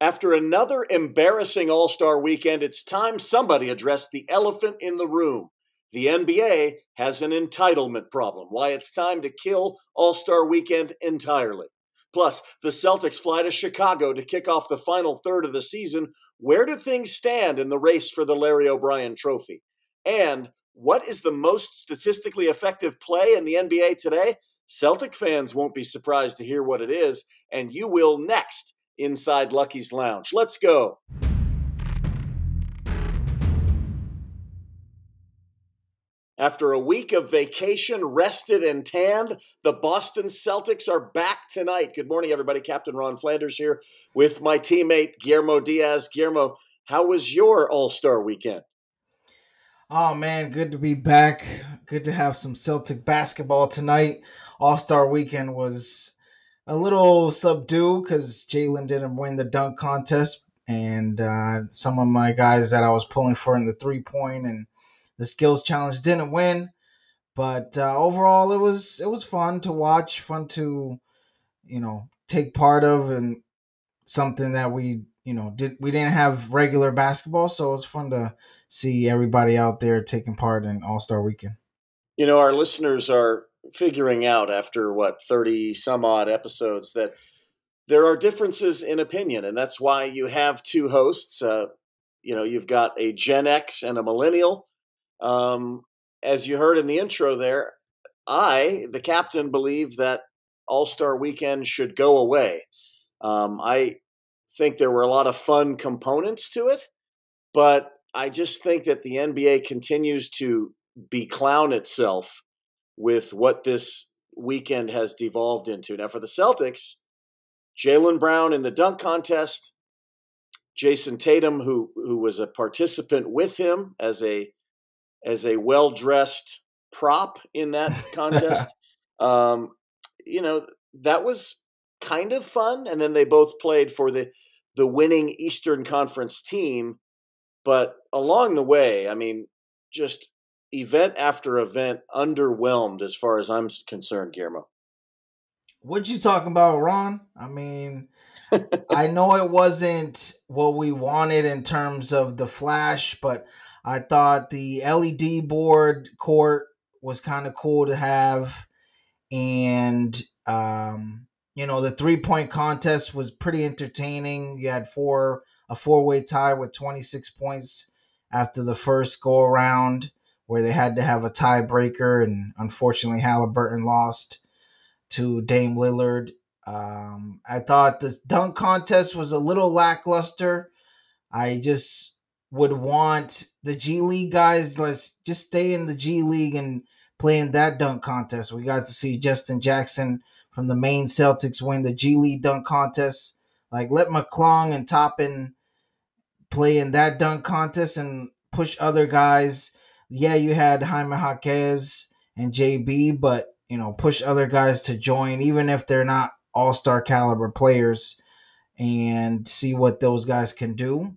After another embarrassing All Star weekend, it's time somebody addressed the elephant in the room. The NBA has an entitlement problem. Why it's time to kill All Star weekend entirely. Plus, the Celtics fly to Chicago to kick off the final third of the season. Where do things stand in the race for the Larry O'Brien trophy? And what is the most statistically effective play in the NBA today? Celtic fans won't be surprised to hear what it is, and you will next inside Lucky's Lounge. Let's go. After a week of vacation, rested and tanned, the Boston Celtics are back tonight. Good morning, everybody. Captain Ron Flanders here with my teammate Guillermo Diaz. Guillermo, how was your All Star weekend? Oh man, good to be back. Good to have some Celtic basketball tonight. All Star weekend was a little subdued because Jaylen didn't win the dunk contest, and uh, some of my guys that I was pulling for in the three point and the skills challenge didn't win, but uh, overall it was it was fun to watch, fun to you know take part of, and something that we you know did we didn't have regular basketball, so it was fun to see everybody out there taking part in All Star Weekend. You know, our listeners are figuring out after what thirty some odd episodes that there are differences in opinion, and that's why you have two hosts. Uh, you know, you've got a Gen X and a millennial. Um, as you heard in the intro there, I, the captain, believe that All Star Weekend should go away. Um, I think there were a lot of fun components to it, but I just think that the NBA continues to be clown itself with what this weekend has devolved into. Now, for the Celtics, Jaylen Brown in the dunk contest, Jayson Tatum, who who was a participant with him as a as a well dressed prop in that contest. um, you know, that was kind of fun. And then they both played for the the winning Eastern Conference team. But along the way, I mean, just event after event underwhelmed as far as I'm concerned, Guillermo. What you talking about, Ron? I mean, I know it wasn't what we wanted in terms of the flash, but I thought the LED board court was kind of cool to have, and um, you know the three point contest was pretty entertaining. You had four a four way tie with twenty six points after the first go around, where they had to have a tiebreaker, and unfortunately Halliburton lost to Dame Lillard. Um, I thought the dunk contest was a little lackluster. I just would want the G League guys, let's just stay in the G League and play in that dunk contest. We got to see Justin Jackson from the Maine Celtics win the G League dunk contest. Like let McClung and Toppin play in that dunk contest and push other guys. Yeah, you had Jaime Jaquez and JB, but you know, push other guys to join, even if they're not all star caliber players, and see what those guys can do.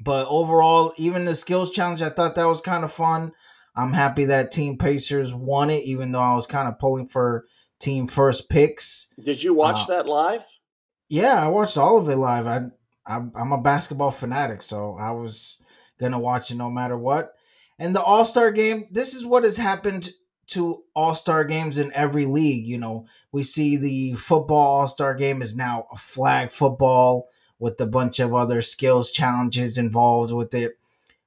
But overall, even the skills challenge, I thought that was kind of fun. I'm happy that Team Pacers won it, even though I was kind of pulling for Team First picks. Did you watch uh, that live? Yeah, I watched all of it live. I, I I'm a basketball fanatic, so I was gonna watch it no matter what. And the All Star game, this is what has happened to All Star games in every league. You know, we see the football All Star game is now a flag football with a bunch of other skills challenges involved with it.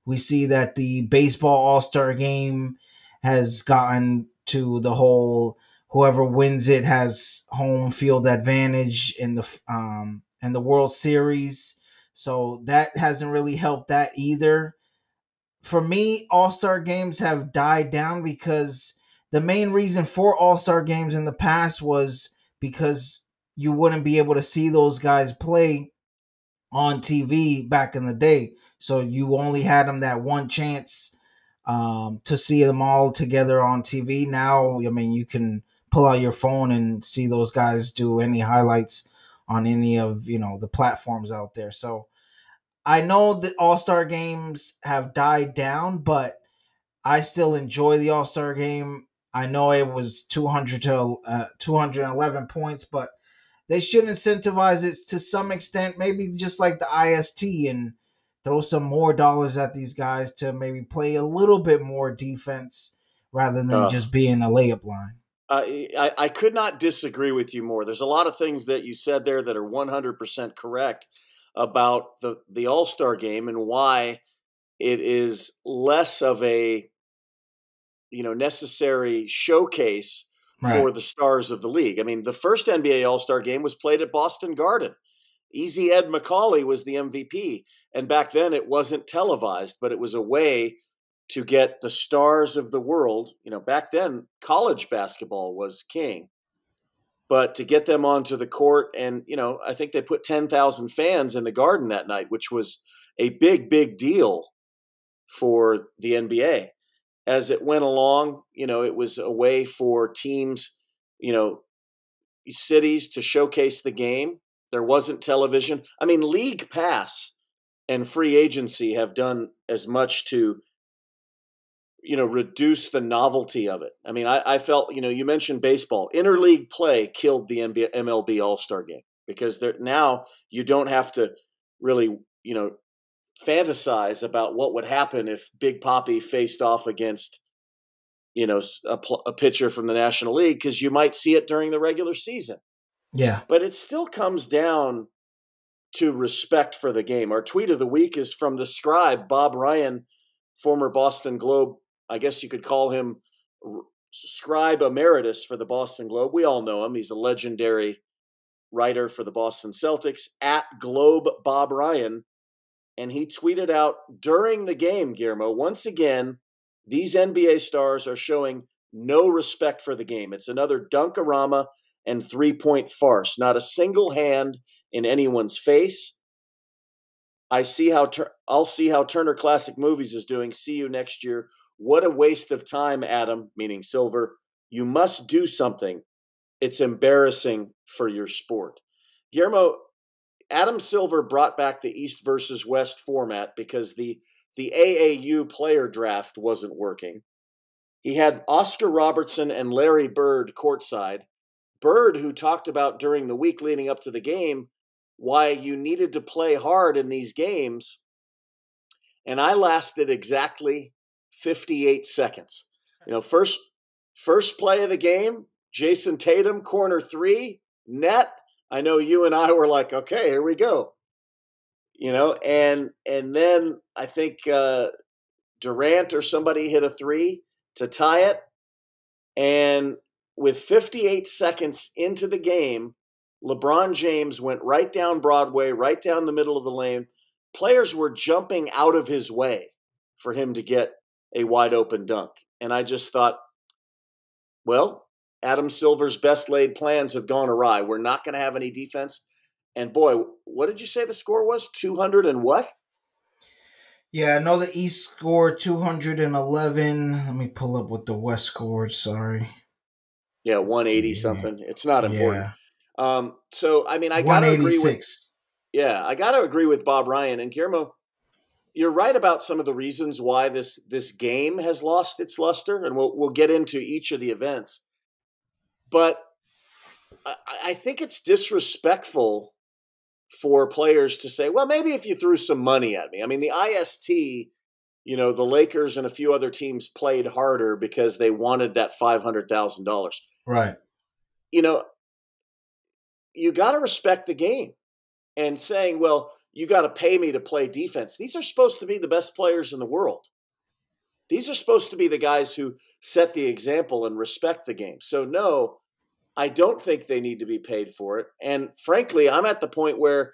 We see that the baseball all star game has gotten to the whole whoever wins it has home field advantage in the um in the World Series. So that hasn't really helped that either. For me, All Star games have died down because the main reason for All Star games in the past was because you wouldn't be able to see those guys play on TV back in the day. So you only had them that one chance um, to see them all together on TV. Now, I mean, you can pull out your phone and see those guys do any highlights on any of you know the platforms out there. So I know that All Star games have died down, but I still enjoy the All Star game. I know it was 200 to uh, 211 points, but they should incentivize it to some extent, maybe just like the IST and throw some more dollars at these guys to maybe play a little bit more defense rather than uh, just being a layup line. I, I could not disagree with you more. There's a lot of things that you said there that are 100% correct about the, the All Star game and why it is less of a you know necessary showcase right. for the stars of the league. I mean, the first NBA All Star game was played at Boston Garden. Easy Ed Macauley was the MVP. And back then it wasn't televised, but it was a way to get the stars of the world. You know, back then college basketball was king. But to get them onto the court, and, you know, I think they put 10,000 fans in the garden that night, which was a big, big deal for the NBA. As it went along, you know, it was a way for teams, you know, cities to showcase the game. There wasn't television. I mean, League Pass and free agency have done as much to you know reduce the novelty of it. I mean, I, I felt you know you mentioned baseball interleague play killed the NBA, MLB All Star game because there now you don't have to really you know fantasize about what would happen if Big Papi faced off against you know a, a pitcher from the National League because you might see it during the regular season. Yeah, but it still comes down to respect for the game. Our tweet of the week is from the scribe, Bob Ryan, former Boston Globe. I guess you could call him scribe emeritus for the Boston Globe. We all know him. He's a legendary writer for the Boston Celtics at Globe Bob Ryan. And he tweeted out during the game, Guillermo, once again, these NBA stars are showing no respect for the game. It's another dunkarama and three point farce. Not a single hand in anyone's face. I see how I'll see how Turner Classic Movies is doing. See you next year. What a waste of time, Adam, meaning Silver. You must do something. It's embarrassing for your sport. Guillermo, Adam Silver brought back the East versus West format because the the AAU player draft wasn't working. He had Oscar Robertson and Larry Bird courtside. Bird, who talked about during the week leading up to the game, why you needed to play hard in these games. And I lasted exactly 58 seconds. You know, first first play of the game, Jayson Tatum corner 3, net. I know you and I were like, "Okay, here we go." You know, and and then I think uh Durant or somebody hit a 3 to tie it. And with 58 seconds into the game, LeBron James went right down Broadway, right down the middle of the lane. Players were jumping out of his way for him to get a wide open dunk. And I just thought, well, Adam Silver's best laid plans have gone awry. We're not going to have any defense. And boy, what did you say the score was? 200 and what? Yeah, I know the East scored 211. Let me pull up what the West scored. Sorry. Yeah, 180 something. It's not important. Yeah. Um, so I mean, I gotta agree with yeah, I gotta agree with Bob Ryan and Guillermo. You're right about some of the reasons why this this game has lost its luster, and we'll we'll get into each of the events. But I, I think it's disrespectful for players to say, "Well, maybe if you threw some money at me." I mean, the IST, you know, the Lakers and a few other teams played harder because they wanted that five hundred thousand dollars. Right. You know, you got to respect the game and saying, well, you got to pay me to play defense. These are supposed to be the best players in the world. These are supposed to be the guys who set the example and respect the game. So, no, I don't think they need to be paid for it. And frankly, I'm at the point where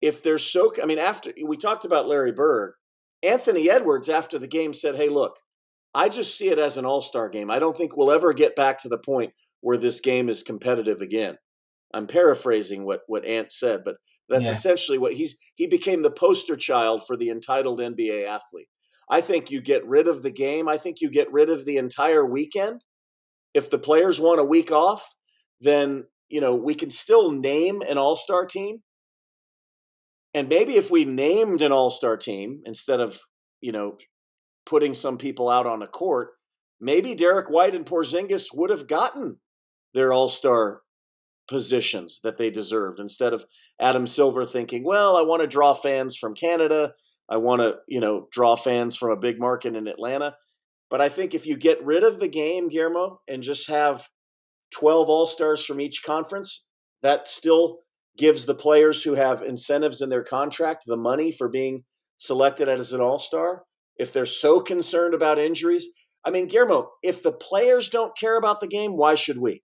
if they're so, I mean, after we talked about Larry Bird, Anthony Edwards after the game said, hey, look, I just see it as an all star game. I don't think we'll ever get back to the point where this game is competitive again. I'm paraphrasing what what Ant said, but that's yeah. essentially what he's he became the poster child for the entitled NBA athlete. I think you get rid of the game. I think you get rid of the entire weekend. If the players want a week off, then you know we can still name an all-star team. And maybe if we named an all-star team instead of, you know, putting some people out on a court, maybe Derrick White and Porzingis would have gotten their all-star positions that they deserved instead of Adam Silver thinking, well, I want to draw fans from Canada. I want to, you know, draw fans from a big market in Atlanta. But I think if you get rid of the game, Guillermo, and just have 12 All Stars from each conference, that still gives the players who have incentives in their contract the money for being selected as an All Star. If they're so concerned about injuries, I mean, Guillermo, if the players don't care about the game, why should we?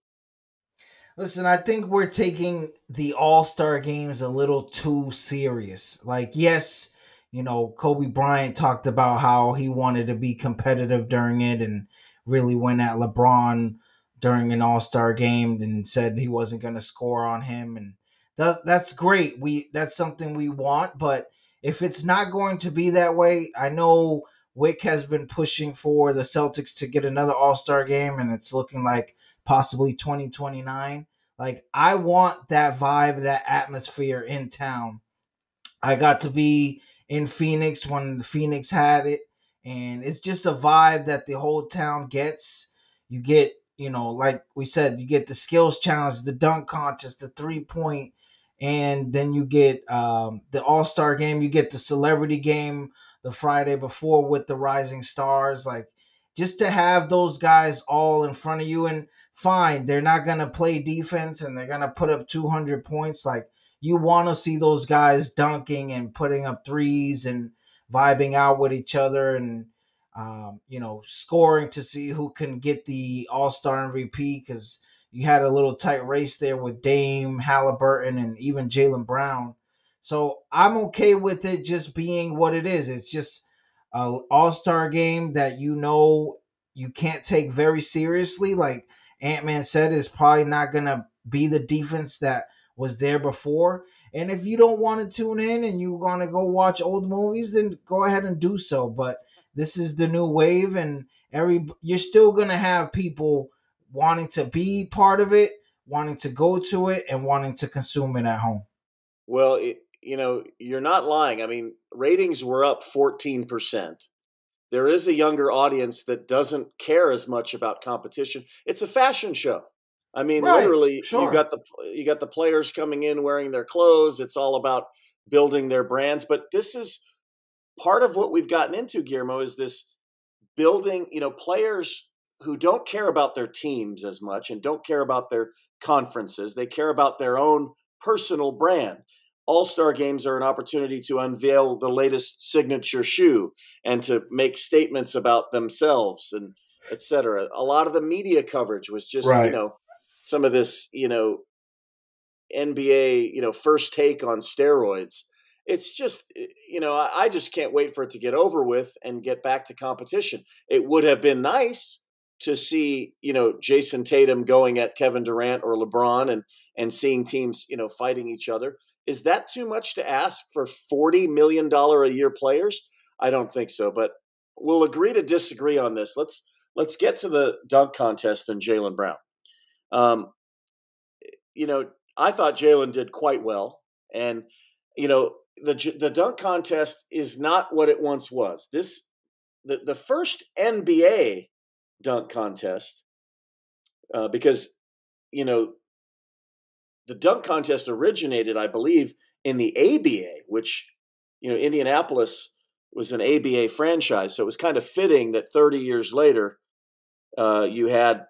Listen, I think we're taking the All Star games a little too serious. Like, yes, you know, Kobe Bryant talked about how he wanted to be competitive during it and really went at LeBron during an All Star game and said he wasn't going to score on him. And that, that's great. We that's something we want. But if it's not going to be that way, I know Wyc has been pushing for the Celtics to get another All Star game, and it's looking like possibly 2029. Like, I want that vibe, that atmosphere in town. I got to be in Phoenix when Phoenix had it, and it's just a vibe that the whole town gets. You get, you know, like we said, you get the skills challenge, the dunk contest, the three point, and then you get um, the All Star game, you get the celebrity game the Friday before with the Rising Stars. Like just to have those guys all in front of you and fine, they're not going to play defense and they're going to put up 200 points. Like you want to see those guys dunking and putting up threes and vibing out with each other and um, you know scoring to see who can get the All Star MVP because you had a little tight race there with Dame, Halliburton, and even Jaylen Brown. So I'm okay with it just being what it is. It's just an all star game that you know you can't take very seriously. Like Ant Man said, is probably not to be the defense that was there before. And if you don't want to tune in and you want to go watch old movies, then go ahead and do so. But this is the new wave, and every you're still to have people wanting to be part of it, wanting to go to it, and wanting to consume it at home. Well, it, you know, you're not lying. I mean, ratings were up 14%. There is a younger audience that doesn't care as much about competition. It's a fashion show. I mean, right, literally, sure. you got the you got the players coming in wearing their clothes. It's all about building their brands. But this is part of what we've gotten into, Guillermo, is this building. You know, players who don't care about their teams as much and don't care about their conferences. They care about their own personal brand. All Star games are an opportunity to unveil the latest signature shoe and to make statements about themselves and etc. A lot of the media coverage was just, right. you know, some of this, you know, NBA, you know, first take on steroids. It's just, eh, you know, I just can't wait for it to get over with and get back to competition. It would have been nice to see, you know, Jayson Tatum going at Kevin Durant or LeBron and and seeing teams, you know, fighting each other. Is that too much to ask for $40 million a year players? I don't think so, but we'll agree to disagree on this. Let's let's get to the dunk contest and Jaylen Brown. Um, you know, I thought Jaylen did quite well, and you know the the dunk contest is not what it once was. This the the first NBA dunk contest uh, because you know the dunk contest originated, I believe, in the ABA, which you know Indianapolis was an ABA franchise, so it was kind of fitting that 30 years later, uh, you had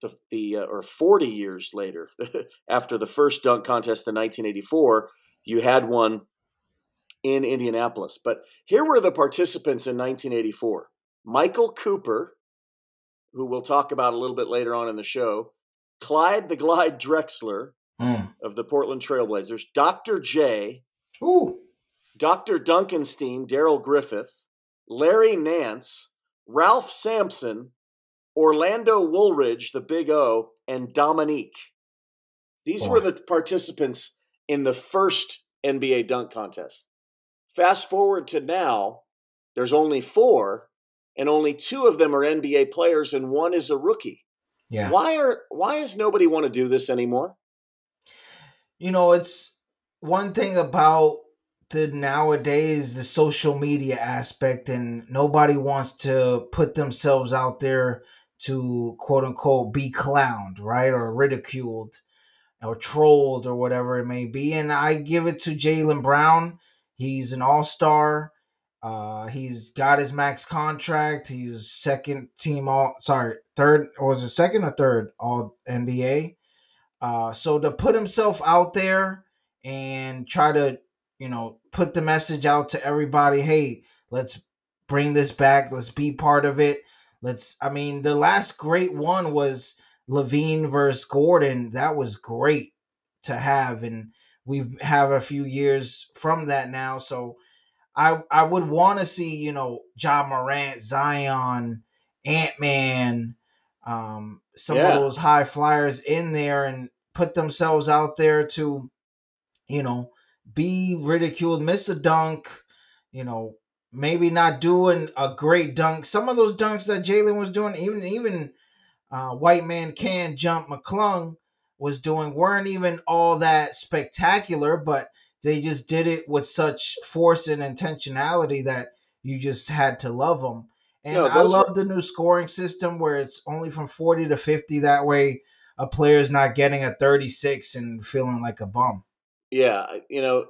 the the uh, or 40 years later, after the first dunk contest in 1984, you had one in Indianapolis. But here were the participants in 1984: Michael Cooper, who we'll talk about a little bit later on in the show, Clyde the Glide Drexler mm. of the Portland Trailblazers, Dr. J, Ooh. Dr. Dunkenstein, Darrell Griffith, Larry Nance, Ralph Sampson, Orlando Woolridge, the Big O, and Dominique. These Boy. were the participants in the first NBA dunk contest. Fast forward to now, there's only four, and only two of them are NBA players, and one is a rookie. Yeah. Why are why does nobody want to do this anymore? You know, it's one thing about the nowadays the social media aspect and nobody wants to put themselves out there to quote unquote be clowned, right, or ridiculed, or trolled, or whatever it may be. And I give it to Jaylen Brown. He's an all star. Uh, he's got his max contract. He's second team all sorry, third or was it second or third all NBA. Uh, so to put himself out there and try to, you know, put the message out to everybody, hey, let's bring this back. Let's be part of it. Let's I mean, the last great one was LaVine versus Gordon. That was great to have and we have a few years from that now. So I I would want to see you know John Morant, Zion, Ant Man, um, some yeah. of those high flyers in there and put themselves out there to, you know, be ridiculed, miss a dunk, you know, maybe not doing a great dunk. Some of those dunks that Jaylen was doing, even even uh, white man can jump McClung was doing, weren't even all that spectacular, but they just did it with such force and intentionality that you just had to love them. And no, I love are... the new scoring system where it's only from 40 to 50. That way, a player's not getting a 36 and feeling like a bum. Yeah. You know,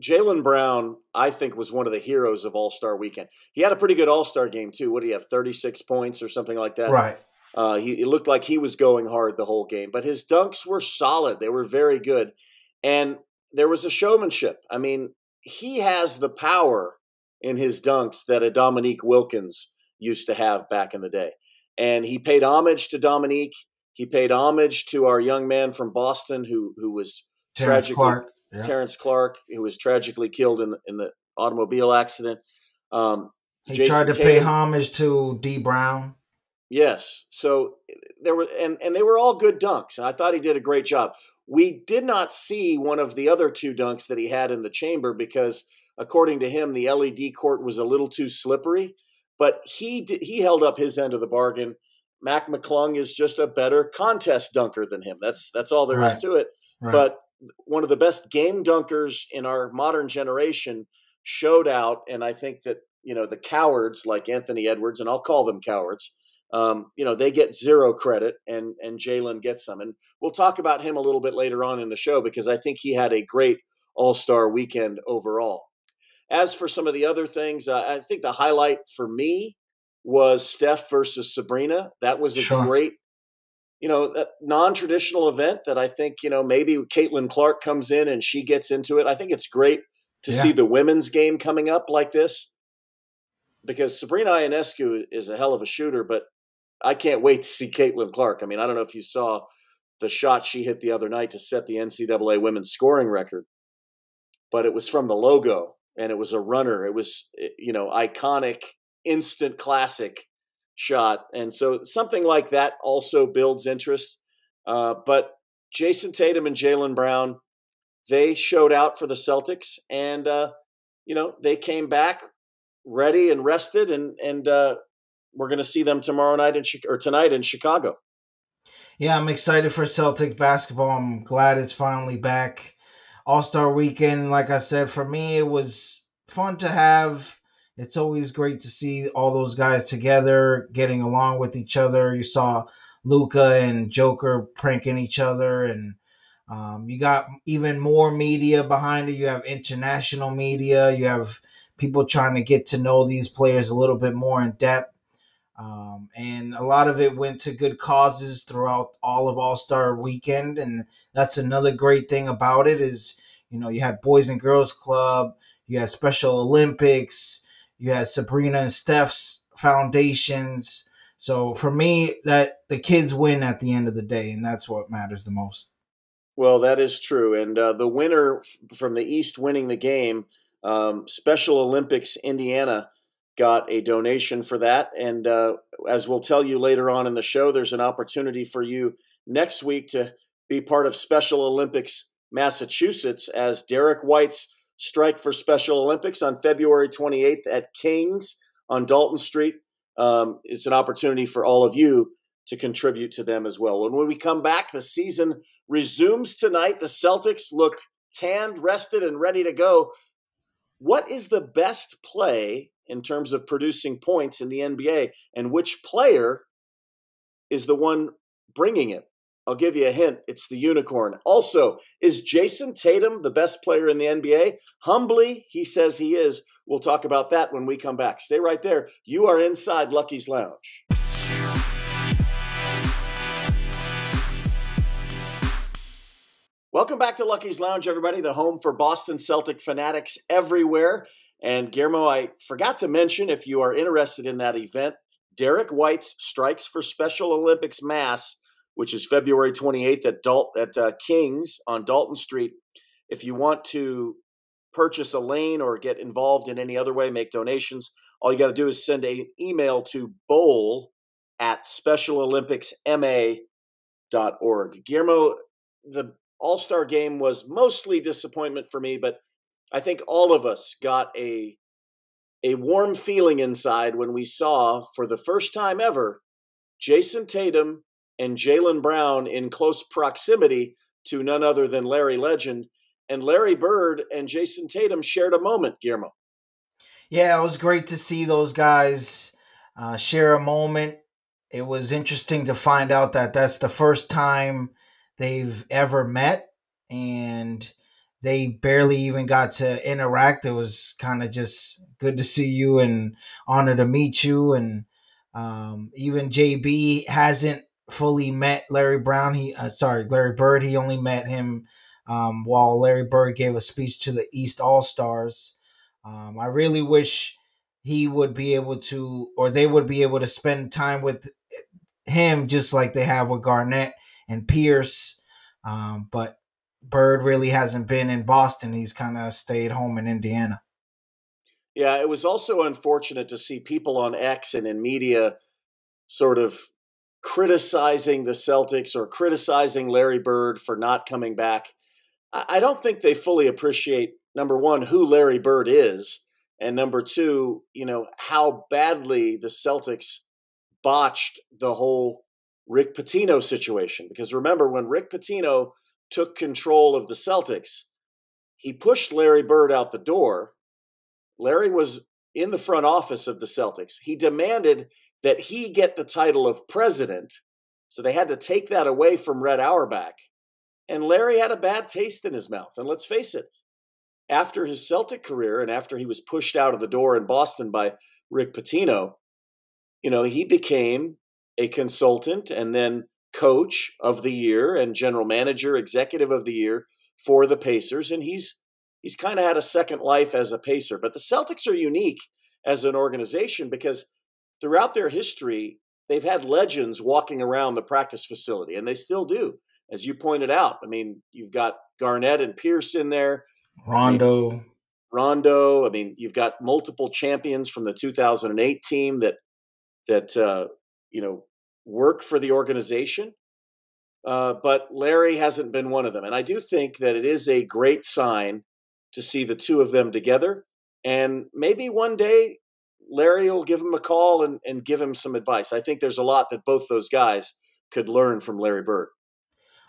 Jaylen Brown, I think, was one of the heroes of All Star weekend. He had a pretty good All Star game, too. What do you have, 36 points or something like that? Right. Uh, he, it looked like he was going hard the whole game, but his dunks were solid. They were very good. And there was a showmanship. I mean, he has the power in his dunks that a Dominique Wilkins used to have back in the day. And he paid homage to Dominique. He paid homage to our young man from Boston who who was Terrence tragically Clarke. Yeah. Terrence Clarke, who was tragically killed in the, in the automobile accident. Um, he Jayson tried to Tatum, pay homage to D Brown. Yes. So there were and and they were all good dunks. I thought he did a great job. We did not see one of the other two dunks that he had in the chamber because, according to him, the LED court was a little too slippery. But he did, he held up his end of the bargain. Mac McClung is just a better contest dunker than him. That's that's all there right. is to it. Right. But one of the best game dunkers in our modern generation showed out, and I think that you know the cowards like Anthony Edwards, and I'll call them cowards, um, you know, they get zero credit and and Jaylen gets some. And we'll talk about him a little bit later on in the show because I think he had a great All Star weekend overall. As for some of the other things, uh, I think the highlight for me was Steph versus Sabrina. That was a sure. great, you know, non-traditional event that I think you know maybe Caitlin Clark comes in and she gets into it. I think it's great to yeah. see the women's game coming up like this because Sabrina Ionescu is a hell of a shooter, but I can't wait to see Caitlin Clark. I mean, I don't know if you saw the shot she hit the other night to set the NCAA women's scoring record, but it was from the logo and it was a runner. It was, eh, you know, iconic, instant classic shot. And so something like that also builds interest. Uh, but Jayson Tatum and Jaylen Brown, they showed out for the Celtics and, uh, you know, they came back ready and rested and, and, uh, we're going to see them tomorrow night in or tonight in Chicago. Yeah, I'm excited for Celtic basketball. I'm glad it's finally back. All Star Weekend, like I said, for me it was fun to have. It's always great to see all those guys together, getting along with each other. You saw Luka and Joker pranking each other, and um, you got even more media behind it. You have international media. You have people trying to get to know these players a little bit more in depth. Um, and a lot of it went to good causes throughout all of All Star Weekend, and that's another great thing about it is you know you had Boys and Girls Club, you had Special Olympics, you had Sabrina and Steph's foundations. So for me, that the kids win at the end of the day, and that's what matters the most. Well, that is true, and uh, the winner from the East winning the game, um, Special Olympics Indiana got a donation for that. And uh, as we'll tell you later on in the show, there's an opportunity for you next week to be part of Special Olympics Massachusetts as Derrick White's strike for Special Olympics on February 28th at King's on Dalton Street. Um, it's an opportunity for all of you to contribute to them as well. And when we come back, the season resumes tonight. The Celtics look tanned, rested, and ready to go. What is the best play in terms of producing points in the NBA and which player is the one bringing it. I'll give you a hint. It's the unicorn. Also, is Jayson Tatum the best player in the NBA? Humbly, he says he is. We'll talk about that when we come back. Stay right there. You are inside Lucky's Lounge. Welcome back to Lucky's Lounge, everybody, the home for Boston Celtic fanatics everywhere. And Guillermo, I forgot to mention if you are interested in that event, Derrick White's Strikes for Special Olympics Mass which is February 28th at Dalt at uh, Kings on Dalton Street. If you want to purchase a lane or get involved in any other way, make donations, all you got to do is send an email to bowl at specialolympicsma.org. Guillermo, the All Star game was mostly disappointment for me, but I think all of us got a a warm feeling inside when we saw for the first time ever Jayson Tatum and Jaylen Brown in close proximity to none other than Larry Legend. And Larry Bird and Jayson Tatum shared a moment, Guillermo. Yeah, it was great to see those guys uh, share a moment. It was interesting to find out that that's the first time they've ever met and they barely even got to interact. It was kind of just good to see you and honor to meet you. And um, even JB hasn't fully met Larry Brown. He uh, sorry, Larry Bird. He only met him um, while Larry Bird gave a speech to the East All Stars. Um, I really wish he would be able to, or they would be able to spend time with him, just like they have with Garnett and Pierce. Um, but Bird really hasn't been in Boston. He's kind of stayed home in Indiana. Yeah, it was also unfortunate to see people on X and in media sort of criticizing the Celtics or criticizing Larry Bird for not coming back. I don't think they fully appreciate number one who Larry Bird is, and number two, you know how badly the Celtics botched the whole Rick Pitino situation. Because remember, when Rick Pitino took control of the Celtics, he pushed Larry Bird out the door. Larry was in the front office of the Celtics. He demanded that he get the title of president. So they had to take that away from Red Auerbach. And Larry had a bad taste in his mouth. And let's face it, after his Celtic career and after he was pushed out of the door in Boston by Rick Pitino, you know, he became a consultant and then coach of the year and general manager, executive of the year for the Pacers. And he's he's kind of had a second life as a Pacer. But the Celtics are unique as an organization because throughout their history, they've had legends walking around the practice facility, and they still do. As you pointed out, I mean, you've got Garnett and Pierce in there, Rondo, I mean, Rondo. I mean, you've got multiple champions from the 2008 team that that uh, you know work for the organization. Uh, but Larry hasn't been one of them, and I do think that it is a great sign to see the two of them together. And maybe one day Larry will give him a call and, and give him some advice. I think there's a lot that both those guys could learn from Larry Bird.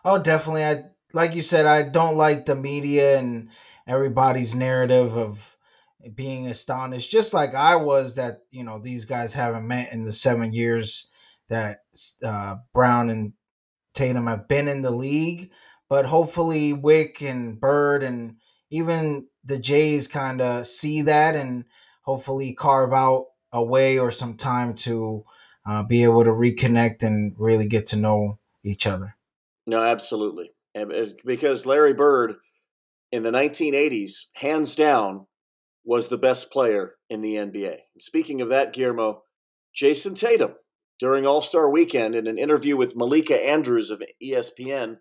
Oh, definitely. I like you said, I don't like the media and everybody's narrative of being astonished, just like I was that you know these guys haven't met in the seven years that uh, Brown and Tatum have been in the league. But hopefully, Wyc and Bird and even the Jays kind of see that and hopefully carve out a way or some time to uh, be able to reconnect and really get to know each other. No, absolutely. Because Larry Bird in the 1980s, hands down, was the best player in the NBA. Speaking of that, Guillermo, Jason Tatum, during All Star weekend, in an interview with Malika Andrews of ESPN,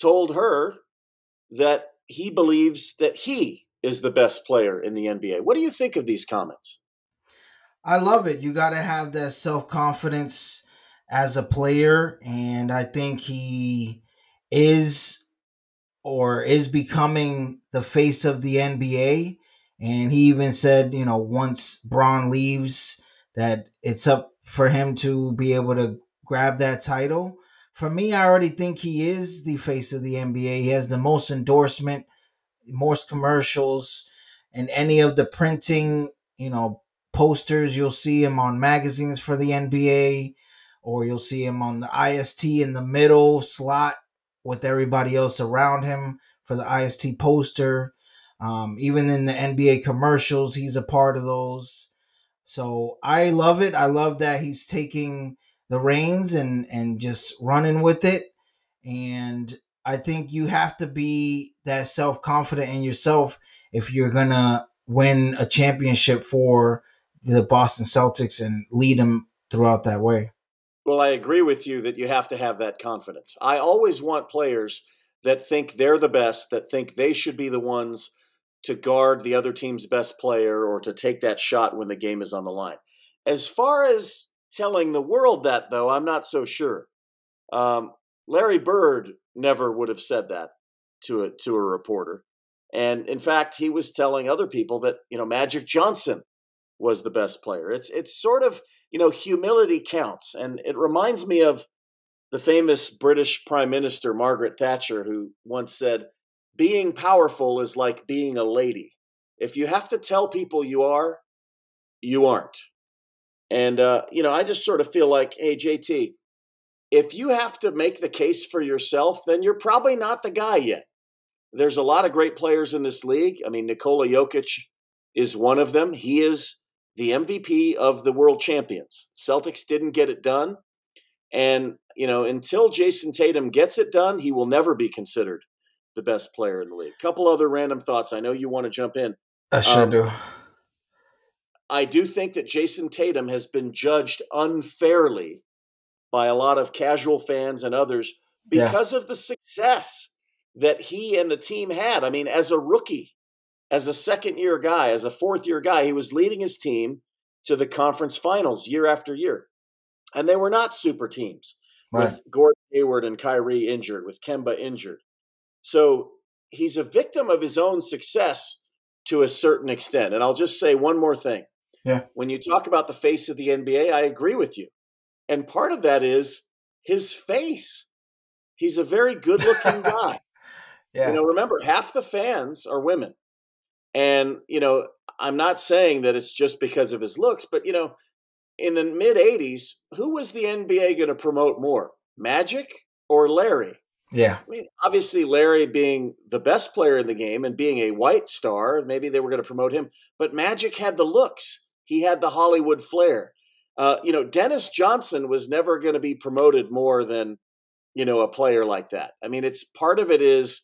told her that he believes that he is the best player in the NBA. What do you think of these comments? I love it. You got to have that self confidence as a player. And I think he is or is becoming the face of the NBA. And he even said, you know, once Bron leaves, that it's up for him to be able to grab that title. For me, I already think he is the face of the NBA. He has the most endorsement most commercials and any of the printing, you know, posters. You'll see him on magazines for the NBA. or you'll see him on the IST in the middle slot with everybody else around him for the IST poster. Um, even in the NBA commercials, he's a part of those. So I love it. I love that he's taking the reins and and just running with it. And I think you have to be that self confident in yourself if you're gonna win a championship for the Boston Celtics and lead them throughout that way. Well, I agree with you that you have to have that confidence. I always want players that think they're the best, that think they should be the ones to guard the other team's best player or to take that shot when the game is on the line. As far as telling the world that, though, I'm not so sure. Um, Larry Bird never would have said that to a to a reporter, and in fact, he was telling other people that you know Magic Johnson was the best player. It's it's sort of you know humility counts, and it reminds me of the famous British Prime Minister Margaret Thatcher, who once said, "Being powerful is like being a lady. If you have to tell people you are, you aren't." And uh, you know, I just sort of feel like, hey, JT, if you have to make the case for yourself, then you're probably not the guy yet. There's a lot of great players in this league. I mean, Nikola Jokic is one of them. He is the MVP of the world champions. Celtics didn't get it done. And, you know, until Jayson Tatum gets it done, he will never be considered the best player in the league. Couple other random thoughts. I know you want to jump in. I sure um, do. I do think that Jayson Tatum has been judged unfairly by a lot of casual fans and others because yeah. of the success that he and the team had. I mean, as a rookie, as a second year guy, as a fourth year guy, he was leading his team to the conference finals year after year. And they were not super teams right. with Gordon Hayward and Kyrie injured, with Kemba injured. So he's a victim of his own success to a certain extent. And I'll just say one more thing. Yeah. When you talk about the face of the NBA, I agree with you. And part of that is his face. He's a very good looking guy. yeah. You know, remember, half the fans are women. And, you know, I'm not saying that it's just because of his looks, but, you know, in the mid 80s, who was the NBA going to promote more, Magic or Larry? Yeah. I mean, obviously, Larry being the best player in the game and being a white star, maybe they were going to promote him, but Magic had the looks, he had the Hollywood flair. Uh, you know, Dennis Johnson was never going to be promoted more than, you know, a player like that. I mean, it's part of it is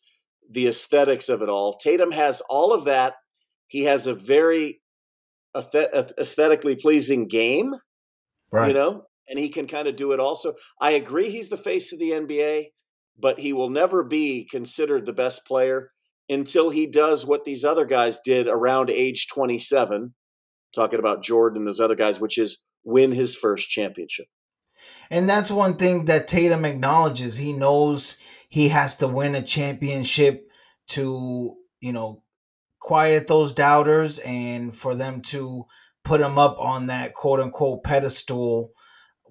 the aesthetics of it all. Tatum has all of that. He has a very aesthetically pleasing game, right. you know, and he can kind of do it also. I agree he's the face of the NBA, but he will never be considered the best player until he does what these other guys did around age 27. Talking about Jordan and those other guys, which is win his first championship. And that's one thing that Tatum acknowledges. He knows he has to win a championship to, you know, quiet those doubters and for them to put him up on that quote unquote pedestal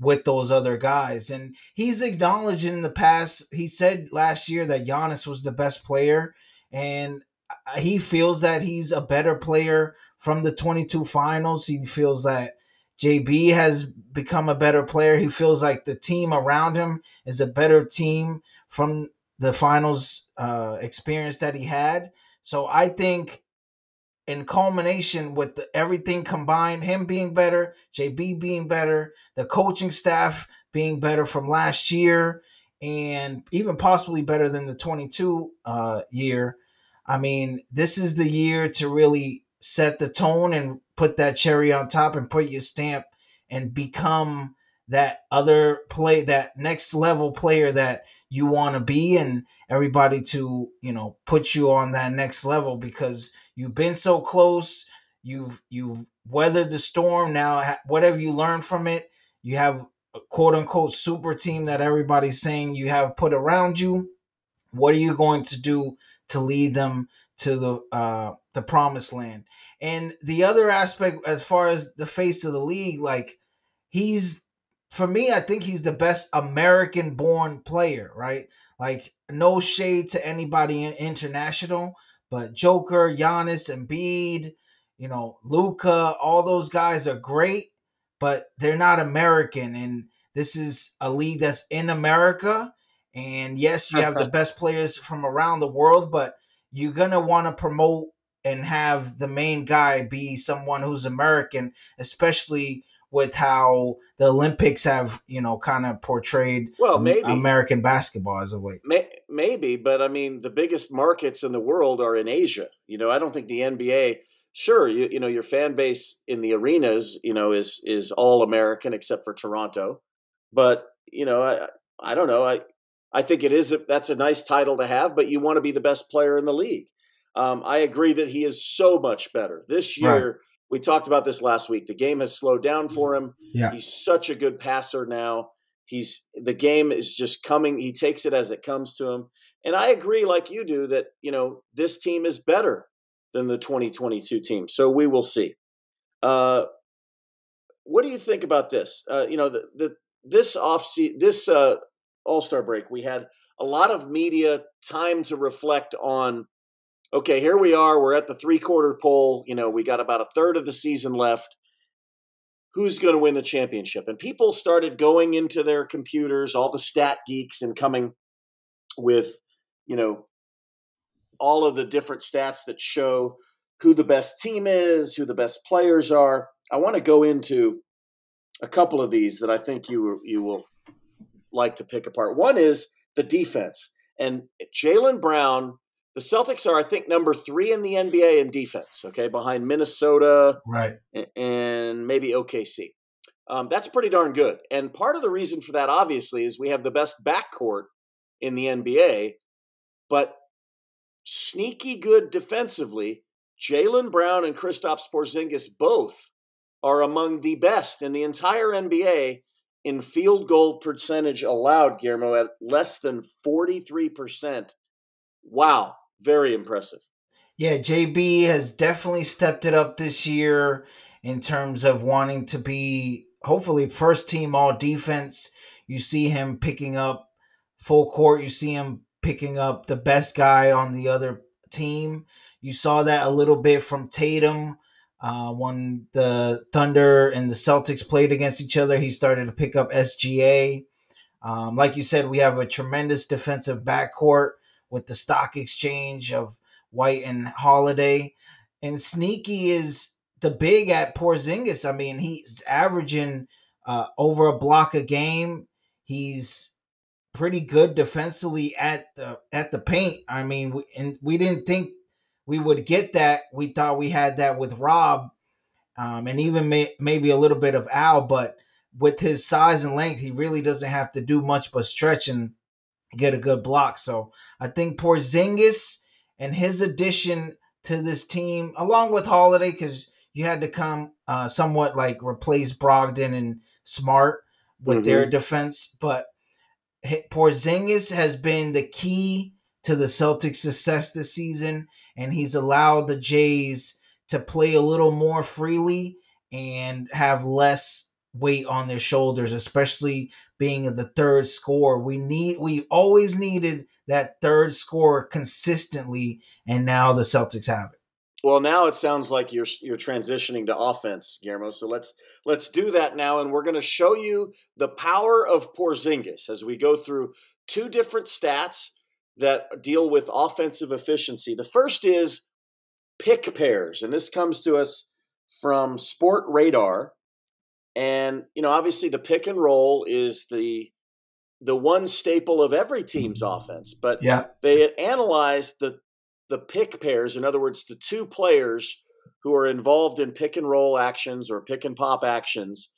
with those other guys. And he's acknowledged in the past, he said last year that Giannis was the best player. And he feels that he's a better player from the 22 finals. He feels that JB has become a better player. He feels like the team around him is a better team from the finals uh, experience that he had. So I think, in culmination with the, everything combined, him being better, JB being better, the coaching staff being better from last year, and even possibly better than the 22 uh, year. I mean, this is the year to really set the tone and put that cherry on top and put your stamp and become that other play that next level player that you want to be and everybody to you know put you on that next level because you've been so close you've you've weathered the storm now whatever you learn from it you have a quote unquote super team that everybody's saying you have put around you what are you going to do to lead them to the uh the promised land and the other aspect, as far as the face of the league, like he's for me, I think he's the best American born player, right? Like, no shade to anybody international, but Joker, Giannis, Embiid, you know, Luka, all those guys are great, but they're not American. And this is a league that's in America. And yes, you have the best players from around the world, but you're going to want to promote and have the main guy be someone who's American, especially with how the Olympics have, you know, kind of portrayed well, maybe American basketball as of late. May, maybe, but I mean, the biggest markets in the world are in Asia. You know, I don't think the NBA. Sure, you you know your fan base in the arenas, you know, is is all American except for Toronto, but you know, I I don't know, I I think it is a, that's a nice title to have, but you want to be the best player in the league. Um, I agree that he is so much better this year. Right we talked about this last week. The game has slowed down for him. Yeah. He's such a good passer now. He's the game is just coming. He takes it as it comes to him. And I agree, like you do, that you know this team is better than the 2022 team. So we will see. Uh, what do you think about this? Uh, you know, the, the this off this uh, All Star break, we had a lot of media time to reflect on okay, here we are. We're at the three quarter pole. You know, we got about a third of the season left. Who's going to win the championship? And people started going into their computers, all the stat geeks, and coming with, you know, all of the different stats that show who the best team is, who the best players are. I want to go into a couple of these that I think you you will like to pick apart. One is the defense, and Jaylen Brown the Celtics are, I think, number three in the NBA in defense. Okay, behind Minnesota, right, and maybe OKC. Um, that's pretty darn good. And part of the reason for that, obviously, is we have the best backcourt in the NBA, but sneaky good defensively. Jaylen Brown and Kristaps Porzingis both are among the best in the entire NBA in field goal percentage allowed, Guillermo, at less than 43%. Wow, very impressive. Yeah, JB has definitely stepped it up this year in terms of wanting to be hopefully first team all defense. You see him picking up full court, you see him picking up the best guy on the other team. You saw that a little bit from Tatum uh, when the Thunder and the Celtics played against each other. He started to pick up SGA. Um, like you said, we have a tremendous defensive backcourt with the stock exchange of White and Holiday. And Sneaky is the big at Porzingis. I mean, he's averaging uh, over a block a game. He's pretty good defensively at the at the paint. I mean, we, and we didn't think we would get that. We thought we had that with Rob, um, and even may, maybe a little bit of Al. But with his size and length, he really doesn't have to do much but stretch and get a good block. So I think Porzingis and his addition to this team, along with Holiday, because you had to come uh, somewhat like replace Brogdon and Smart with mm-hmm. their defense, but Porzingis has been the key to the Celtics' success this season, and he's allowed the Jays to play a little more freely and have less weight on their shoulders, especially being in the third score. We need we always needed that third score consistently, and now the Celtics have it. Well, now it sounds like you're you're transitioning to offense, Guillermo. So let's let's do that now, and we're going to show you the power of Porzingis as we go through two different stats that deal with offensive efficiency. The first is pick pairs, and this comes to us from Sport Radar. And you know, obviously, the pick and roll is the the one staple of every team's offense. But yeah. they analyzed the the pick pairs. In other words, the two players who are involved in pick and roll actions or pick and pop actions.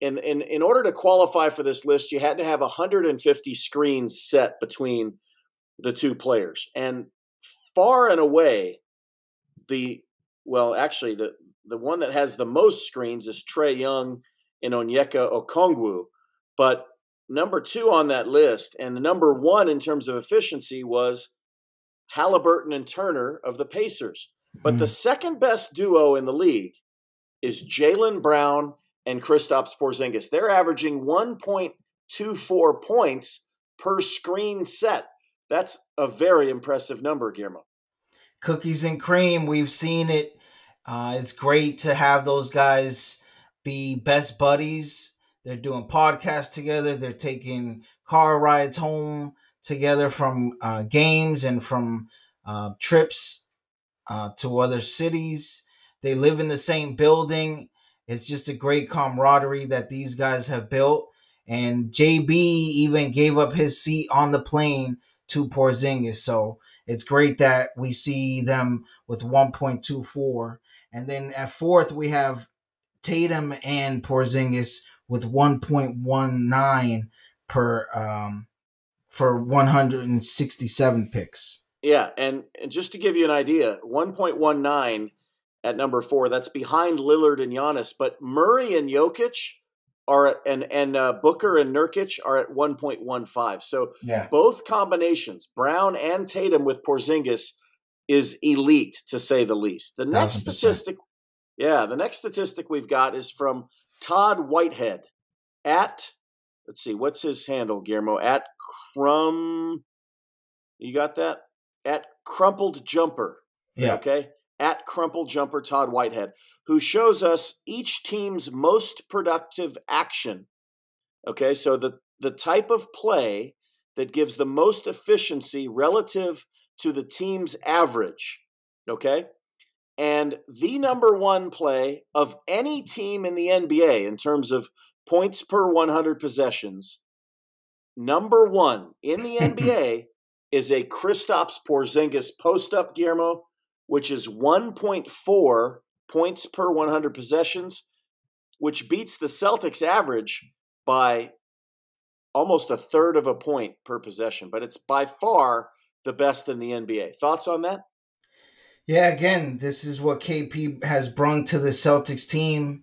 And in, in order to qualify for this list, you had to have 150 screens set between the two players. And far and away, the well, actually, the the one that has the most screens is Trae Young and Onyeka Okongwu. But number two on that list, and number one in terms of efficiency, was Halliburton and Turner of the Pacers. But mm. the second best duo in the league is Jaylen Brown and Kristaps Porzingis. They're averaging 1.24 points per screen set. That's a very impressive number, Guillermo. Cookies and cream. We've seen it uh, it's great to have those guys be best buddies. They're doing podcasts together. They're taking car rides home together from uh, games and from uh, trips uh, to other cities. They live in the same building. It's just a great camaraderie that these guys have built. And JB even gave up his seat on the plane to Porzingis. So it's great that we see them with 1.24. And then at fourth, we have Tatum and Porzingis with 1.19 per um, for 167 picks. Yeah, and, and just to give you an idea, 1.19 at number four, that's behind Lillard and Giannis, but Murray and Jokic are at, and and uh, Booker and Nurkic are at 1.15. So yeah. both combinations, Brown and Tatum with Porzingis, is elite to say the least. The next 1000%. statistic, yeah, the next statistic we've got is from Todd Whitehead at let's see, what's his handle, Guillermo? At Crum, you got that? At Crumpled Jumper. Yeah. Okay. At Crumpled Jumper, Todd Whitehead who shows us each team's most productive action. Okay, so the, the type of play that gives the most efficiency relative to the team's average. Okay, and the number one play of any team in the NBA in terms of points per 100 possessions, number one in the NBA is a Kristaps Porzingis post up, Guillermo, which is 1.4 points per 100 possessions, which beats the Celtics average by almost a third of a point per possession, but it's by far the best in the NBA. Thoughts on that? Yeah, again, this is what KP has brung to the Celtics team.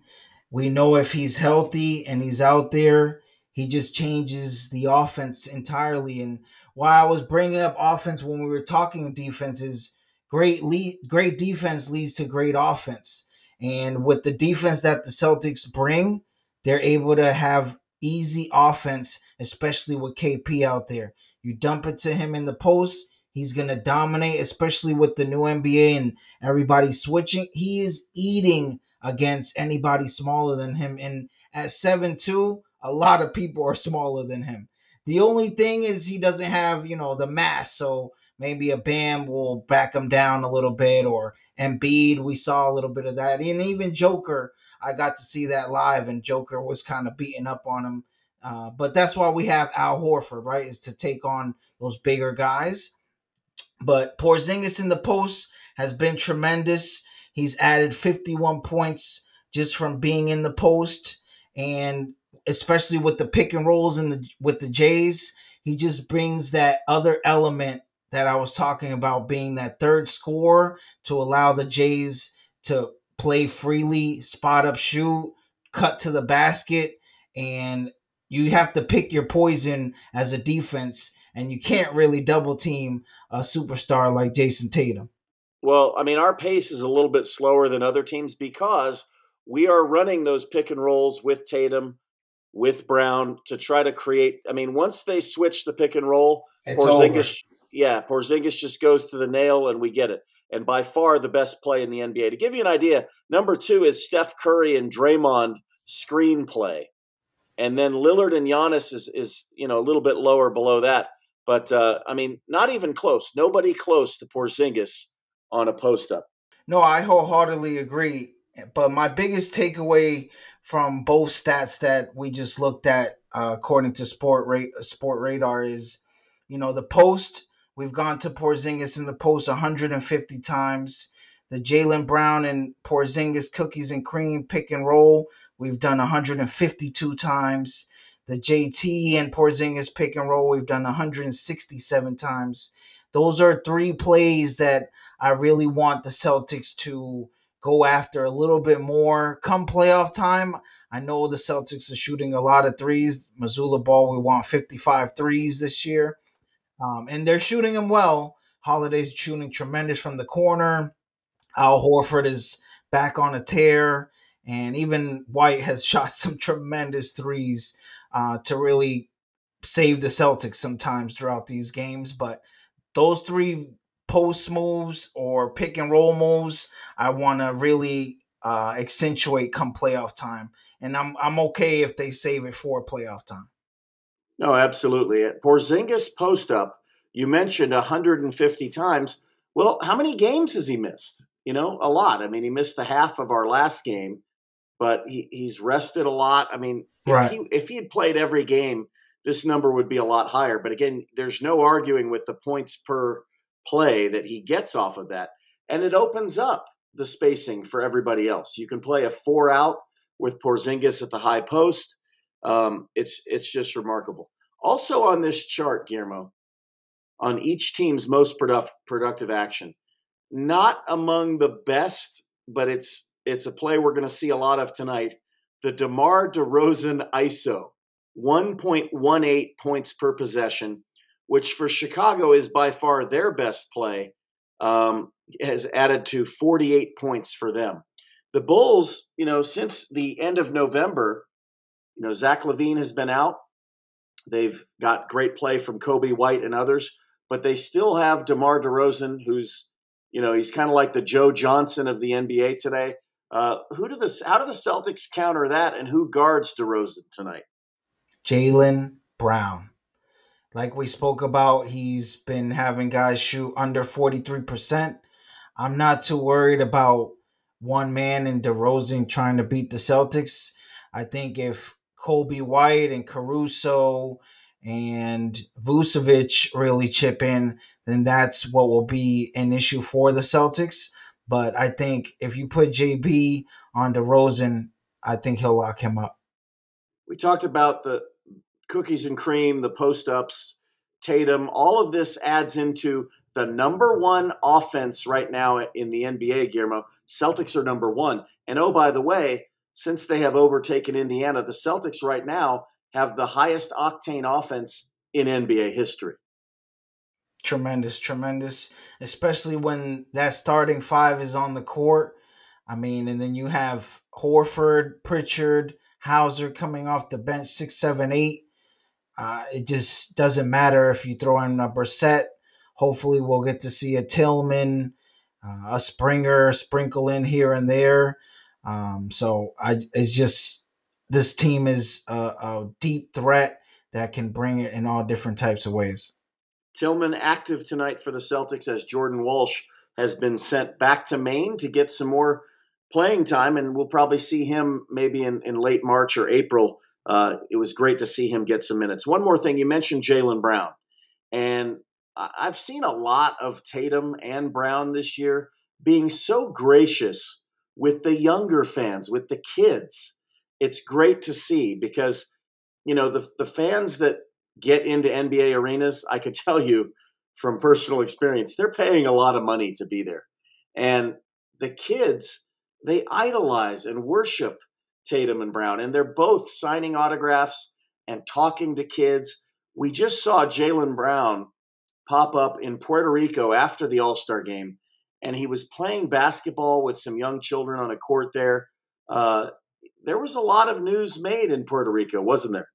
We know if he's healthy and he's out there, he just changes the offense entirely. And why I was bringing up offense when we were talking defenses great lead, great defense leads to great offense. And with the defense that the Celtics bring, they're able to have easy offense, especially with KP out there. You dump it to him in the post, he's going to dominate, especially with the new NBA and everybody switching. He is eating against anybody smaller than him. And at 7 2, a lot of people are smaller than him. The only thing is he doesn't have, you know, the mass. So maybe a Bam will back him down a little bit, or Embiid, we saw a little bit of that. And even Joker, I got to see that live, and Joker was kind of beating up on him. Uh, but that's why we have Al Horford, right? Is to take on those bigger guys. But Porzingis in the post has been tremendous. He's added 51 points just from being in the post, and especially with the pick and rolls and the with the Jays, he just brings that other element that I was talking about being that third score to allow the Jays to play freely, spot up, shoot, cut to the basket, and you have to pick your poison as a defense, and you can't really double team a superstar like Jayson Tatum. Well, I mean, our pace is a little bit slower than other teams because we are running those pick and rolls with Tatum, with Brown to try to create. I mean, once they switch the pick and roll, it's Porzingis, yeah, Porzingis just goes to the nail and we get it. And by far the best play in the NBA. To give you an idea, number two is Steph Curry and Draymond screenplay. And then Lillard and Giannis is, is you know, a little bit lower below that. But, uh, I mean, not even close. Nobody close to Porzingis on a post up. No, I wholeheartedly agree. But my biggest takeaway from both stats that we just looked at, uh, according to Sport, Ra- Sport Radar, is, you know, the post We've gone to Porzingis in the post 150 times. The Jaylen Brown and Porzingis cookies and cream pick and roll, we've done 152 times. The JT and Porzingis pick and roll, we've done 167 times. Those are three plays that I really want the Celtics to go after a little bit more come playoff time. I know the Celtics are shooting a lot of threes. Mazzulla Ball, we want 55 threes this year. Um, and they're shooting them well. Holiday's shooting tremendous from the corner. Al Horford is back on a tear. And even White has shot some tremendous threes uh, to really save the Celtics sometimes throughout these games. But those three post moves or pick and roll moves, I want to really uh, accentuate come playoff time. And I'm I'm okay if they save it for playoff time. No, absolutely. At Porzingis post up, you mentioned 150 times. Well, how many games has he missed? You know, a lot. I mean, he missed the half of our last game, but he, he's rested a lot. I mean, if he if he had played every game, this number would be a lot higher. But again, there's no arguing with the points per play that he gets off of that, and it opens up the spacing for everybody else. You can play a four out with Porzingis at the high post. Um, it's it's just remarkable. Also on this chart, Guillermo, on each team's most product, productive action, not among the best, but it's it's a play we're going to see a lot of tonight. The DeMar DeRozan ISO, 1.18 points per possession, which for Chicago is by far their best play, um, has added to 48 points for them. The Bulls, you know, since the end of November, you know, Zach LaVine has been out. They've got great play from Coby White and others, but they still have DeMar DeRozan, who's, you know, he's kind of like the Joe Johnson of the NBA today. Uh, who do the how do the Celtics counter that, and who guards DeRozan tonight? Jaylen Brown. Like we spoke about, he's been having guys shoot under 43%. I'm not too worried about one man and DeRozan trying to beat the Celtics. I think if Coby White and Caruso and Vucevic really chip in, then that's what will be an issue for the Celtics. But I think if you put JB on DeRozan, I think he'll lock him up. We talked about the cookies and cream, the post ups, Tatum. All of this adds into the number one offense right now in the NBA, Guillermo. Celtics are number one. And oh, by the way, since they have overtaken Indiana, the Celtics right now have the highest octane offense in NBA history. Tremendous, tremendous, especially when that starting five is on the court. I mean, and then you have Horford, Pritchard, Hauser coming off the bench, six, seven, eight. Uh, it just doesn't matter if you throw in a Brissett. Hopefully, we'll get to see a Tillman, uh, a Springer, sprinkle in here and there. Um, so I, it's just this team is a, a deep threat that can bring it in all different types of ways. Tillman active tonight for the Celtics as Jordan Walsh has been sent back to Maine to get some more playing time, and we'll probably see him maybe in, in late March or April. Uh, it was great to see him get some minutes. One more thing, you mentioned Jaylen Brown, and I've seen a lot of Tatum and Brown this year being so gracious with the younger fans, with the kids. It's great to see because you know the the fans that get into NBA arenas, I could tell you from personal experience, they're paying a lot of money to be there. And the kids, they idolize and worship Tatum and Brown, and they're both signing autographs and talking to kids. We just saw Jaylen Brown pop up in Puerto Rico after the All Star game, and he was playing basketball with some young children on a court there. Uh, there was a lot of news made in Puerto Rico, wasn't there?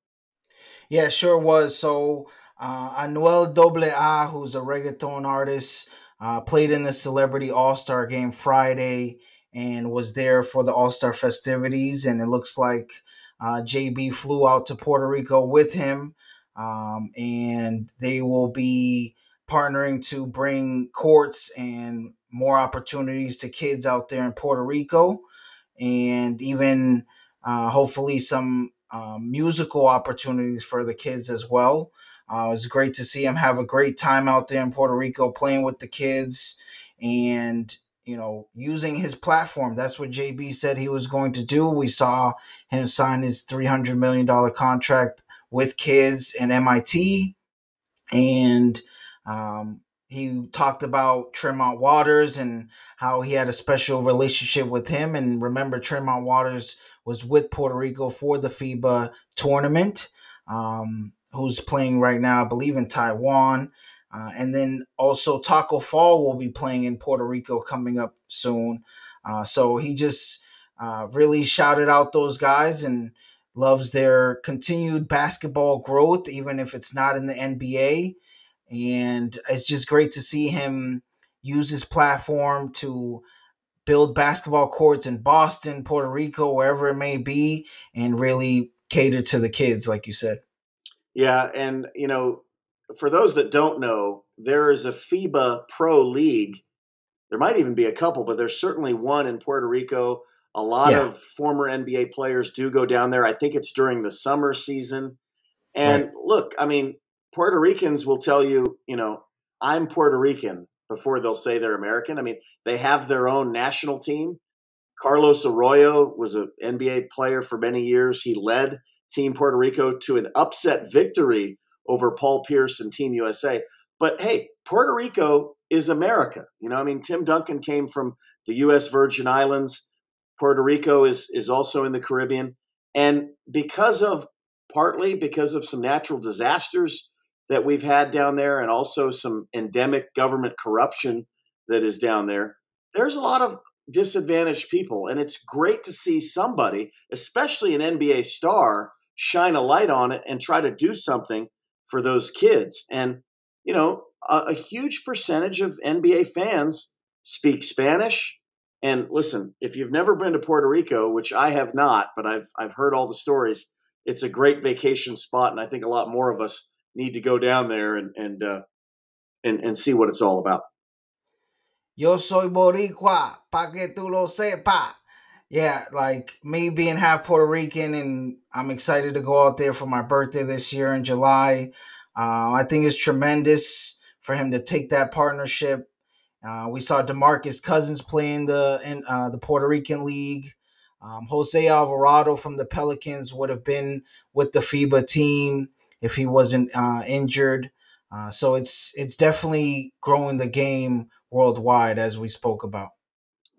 Yeah, sure was. So uh, Anuel AA, who's a reggaeton artist, uh, played in the Celebrity All Star Game Friday and was there for the All Star festivities. And it looks like uh, JB flew out to Puerto Rico with him, um, and they will be partnering to bring courts and more opportunities to kids out there in Puerto Rico, and even uh, hopefully some um, musical opportunities for the kids as well. Uh, it was great to see him have a great time out there in Puerto Rico playing with the kids and you know using his platform. That's what JB said he was going to do. We saw him sign his three hundred million dollar contract with kids and MIT, and um, he talked about Tremont Waters and how he had a special relationship with him. And remember, Tremont Waters was with Puerto Rico for the FIBA tournament, um, who's playing right now, I believe, in Taiwan. Uh, and then also Taco Fall will be playing in Puerto Rico coming up soon. Uh, so he just uh, really shouted out those guys and loves their continued basketball growth, even if it's not in the NBA. And it's just great to see him use his platform to build basketball courts in Boston, Puerto Rico, wherever it may be, and really cater to the kids, like you said. Yeah, and you know, for those that don't know, there is a FIBA Pro League. There might even be a couple, but there's certainly one in Puerto Rico. A lot yeah. of former NBA players do go down there. I think it's during the summer season. And right. look, I mean, Puerto Ricans will tell you, you know, I'm Puerto Rican before they'll say they're American. I mean, they have their own national team. Carlos Arroyo was an NBA player for many years. He led Team Puerto Rico to an upset victory over Paul Pierce and Team USA. But hey, Puerto Rico is America. You know, I mean, Tim Duncan came from the U.S. Virgin Islands. Puerto Rico is is also in the Caribbean, and because of partly because of some natural disasters that we've had down there, and also some endemic government corruption that is down there, there's a lot of disadvantaged people, and it's great to see somebody, especially an NBA star, shine a light on it and try to do something for those kids. And you know, a, a huge percentage of NBA fans speak Spanish. And listen, if you've never been to Puerto Rico, which I have not, but I've I've heard all the stories, it's a great vacation spot, and I think a lot more of us need to go down there and and uh, and, and see what it's all about. Yo soy boricua, pa que tú lo sepa. Yeah, like me being half Puerto Rican, and I'm excited to go out there for my birthday this year in July. Uh, I think it's tremendous for him to take that partnership. Uh, we saw Demarcus Cousins playing the in uh, the Puerto Rican League. Um, Jose Alvarado from the Pelicans would have been with the FIBA team if he wasn't uh, injured. Uh, so it's it's definitely growing the game worldwide, as we spoke about.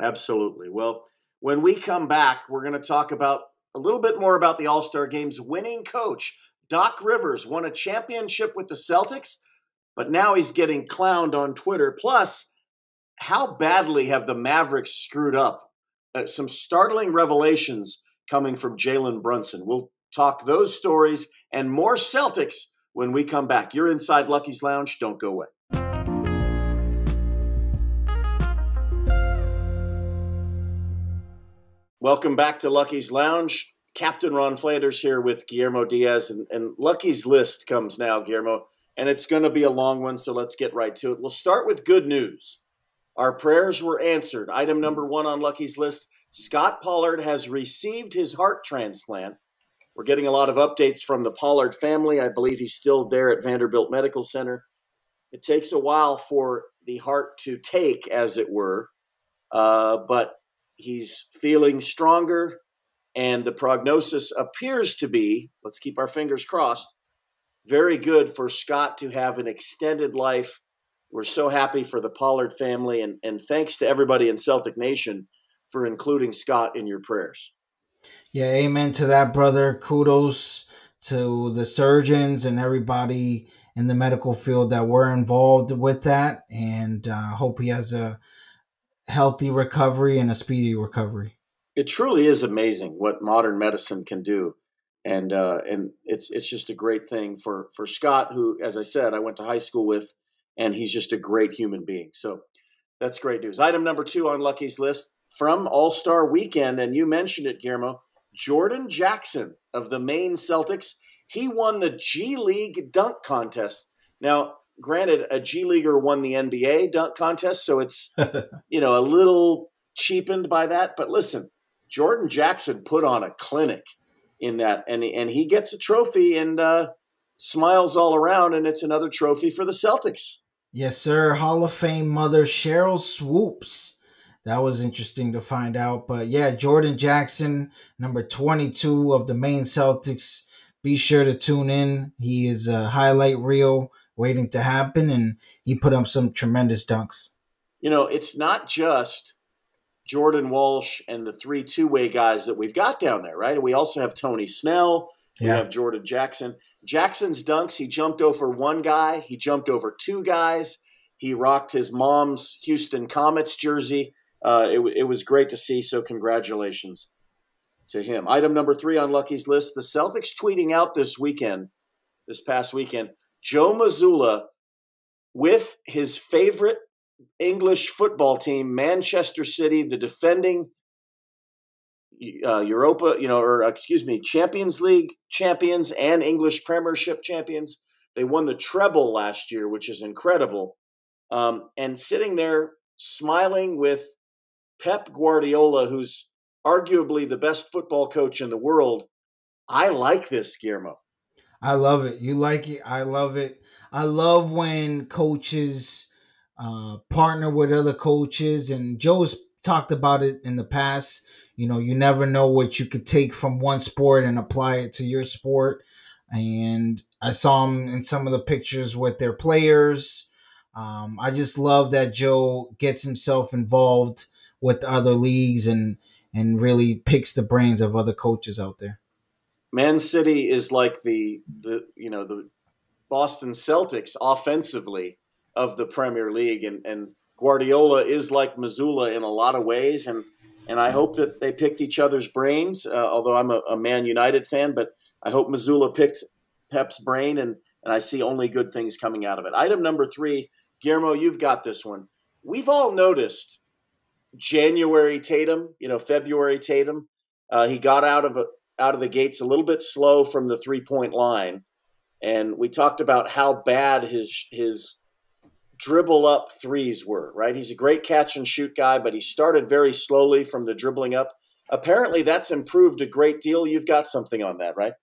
Absolutely. Well, when we come back, we're going to talk about a little bit more about the All Star Game's winning coach Doc Rivers won a championship with the Celtics, but now he's getting clowned on Twitter. Plus, how badly have the Mavericks screwed up? Uh, some startling revelations coming from Jalen Brunson. We'll talk those stories and more Celtics when we come back. You're inside Lucky's Lounge. Don't go away. Welcome back to Lucky's Lounge. Captain Ron Flanders here with Guillermo Diaz, and, and Lucky's list comes now, Guillermo, and it's going to be a long one, so let's get right to it. We'll start with good news. Our prayers were answered. Item number one on Lucky's list Scot Pollard has received his heart transplant. We're getting a lot of updates from the Pollard family. I believe he's still there at Vanderbilt Medical Center. It takes a while for the heart to take, as it were, uh, but he's feeling stronger and the prognosis appears to be, let's keep our fingers crossed, very good for Scot to have an extended life. We're so happy for the Pollard family, and, and thanks to everybody in Celtic Nation for including Scot in your prayers. Yeah, amen to that, brother. Kudos to the surgeons and everybody in the medical field that were involved with that, and uh, hope he has a healthy recovery and a speedy recovery it truly is amazing what modern medicine can do, and uh, and it's it's just a great thing for for Scot, who, as I said, I went to high school with, and he's just a great human being. So that's great news. Item number two on Lucky's list from All Star Weekend, and you mentioned it, Guillermo. Jordan Jackson of the Maine Celtics. He won the G League dunk contest. Now, granted, a G Leaguer won the NBA dunk contest, so it's you know a little cheapened by that. But listen, Jordan Jackson put on a clinic in that, and and he gets a trophy and uh, smiles all around, and it's another trophy for the Celtics. Yes, sir. Hall of Fame mother Sheryl Swoopes. That was interesting to find out. But yeah, Jordan Jackson, number 22 of the Maine Celtics. Be sure to tune in. He is a highlight reel waiting to happen, and he put up some tremendous dunks. You know, it's not just Jordan Walsh and the three two way guys that we've got down there, right? We also have Tony Snell. Yeah. We have Jordan Jackson. Jackson's dunks, he jumped over one guy, he jumped over two guys. He rocked his mom's Houston Comets jersey. Uh, it, it was great to see, so congratulations to him. Item number three on Lucky's list the Celtics tweeting out this weekend, this past weekend, Joe Mazzulla with his favorite English football team, Manchester City, the defending uh, Europa, you know, or excuse me, Champions League champions and English Premiership champions. They won the treble last year, which is incredible. Um, and sitting there smiling with Pep Guardiola, who's arguably the best football coach in the world. I like this, Guillermo. I love it. You like it. I love it. I love when coaches uh, partner with other coaches, and Joe's talked about it in the past. You know, you never know what you could take from one sport and apply it to your sport. And I saw him in some of the pictures with their players. Um, I just love that Joe gets himself involved with other leagues and and really picks the brains of other coaches out there. Man City is like the the you know the Boston Celtics offensively of the Premier League, and and Guardiola is like Mazzulla in a lot of ways, and and I hope that they picked each other's brains. Uh, although I'm a, a, Man United fan, but I hope Mazzulla picked Pep's brain, and and I see only good things coming out of it. Item number three, Guillermo, you've got this one. We've all noticed January Tatum, you know, February Tatum. Uh, he got out of a, out of the gates a little bit slow from the three point line, and we talked about how bad his his dribble up threes were. Right, he's a great catch and shoot guy, but he started very slowly from the dribbling up. Apparently, that's improved a great deal. You've got something on that, right?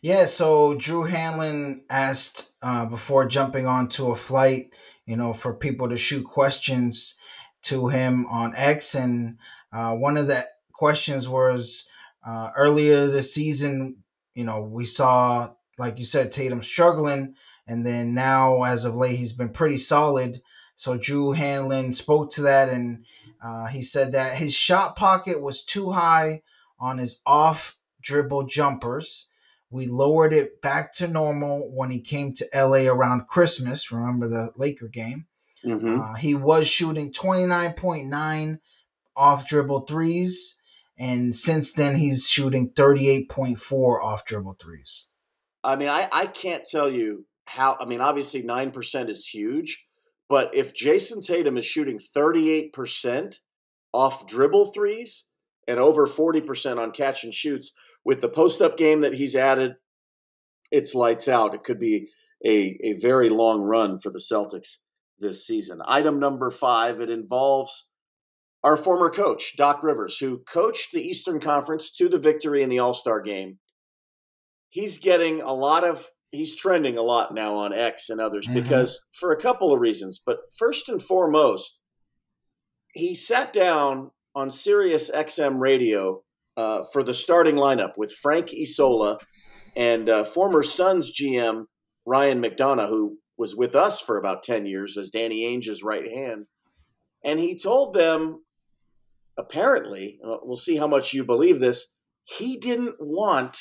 Yeah. So Drew Hanlen asked uh, before jumping onto a flight, you know, for people to shoot questions to him on X, and uh, one of the questions was uh, earlier this season. You know, we saw, like you said, Tatum struggling, and then now, as of late, he's been pretty solid. So Drew Hanlen spoke to that, and uh, he said that his shot pocket was too high on his off dribble jumpers. We lowered it back to normal when he came to LA around Christmas. Remember the Laker game? Mm-hmm. Uh, he was shooting 29.9 off dribble threes, and since then he's shooting 38.4 off dribble threes. I mean, I, I can't tell you how. I mean, obviously 9% is huge, but if Jayson Tatum is shooting 38% off dribble threes and over 40% on catch and shoots, with the post up game that he's added, it's lights out. It could be a, a very long run for the Celtics this season. Item number five, it involves our former coach, Doc Rivers, who coached the Eastern Conference to the victory in the All Star game. He's getting a lot of, he's trending a lot now on X and others mm-hmm. because for a couple of reasons. But first and foremost, he sat down on Sirius XM radio uh, for the starting lineup with Frank Isola and uh, former Suns GM Ryan McDonough, who was with us for about 10 years as Danny Ainge's right hand. And he told them, apparently, uh, we'll see how much you believe this, he didn't want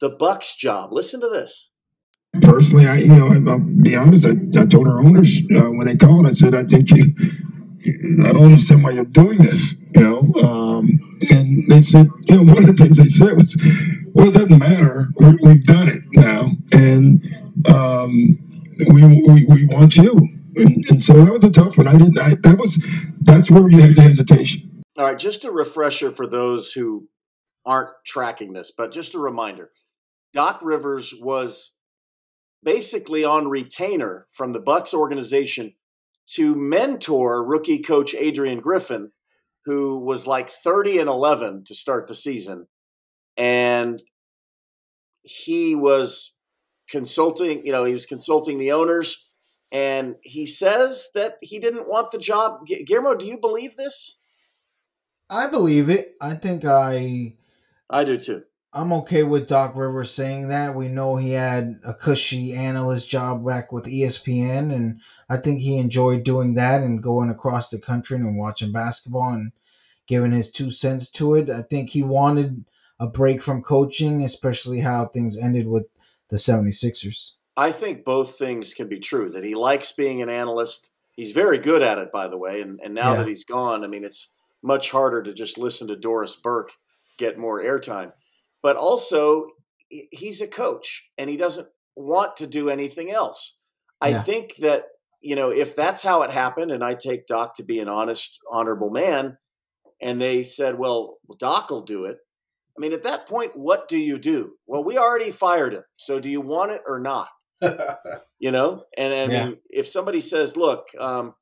the Bucks job. Listen to this. Personally, I, you know, I'll be honest. I, I told our owners uh, when they called, I said, I think you, I don't understand why you're doing this, you know. Um, and they said, you know, one of the things they said was, well, it doesn't matter. we have done it now. And, um, we, we, we want you. And, and, so that was a tough one. I didn't, I, that was, that's where you had the hesitation. All right. Just a refresher for those who aren't tracking this, but just a reminder Doc Rivers was basically on retainer from the Bucks organization to mentor rookie coach Adrian Griffin, who was like 30 and 11 to start the season. And he was consulting, you know, he was consulting the owners, and he says that he didn't want the job. Guillermo, do you believe this? I believe it. I think I. I do too. I'm okay with Doc Rivers saying that. We know he had a cushy analyst job back with ESPN, and I think he enjoyed doing that and going across the country and watching basketball and giving his two cents to it. I think he wanted a break from coaching, especially how things ended with the 76ers. I think both things can be true that he likes being an analyst. He's very good at it, by the way. And, and now yeah. that he's gone, I mean, it's much harder to just listen to Doris Burke get more airtime. But also, he's a coach and he doesn't want to do anything else. I think that, you know, if that's how it happened, and I take Doc to be an honest, honorable man, and they said, well, Doc will do it. I mean, at that point, what do you do? Well, we already fired him. So do you want it or not? you know? And I yeah. if somebody says, look, um,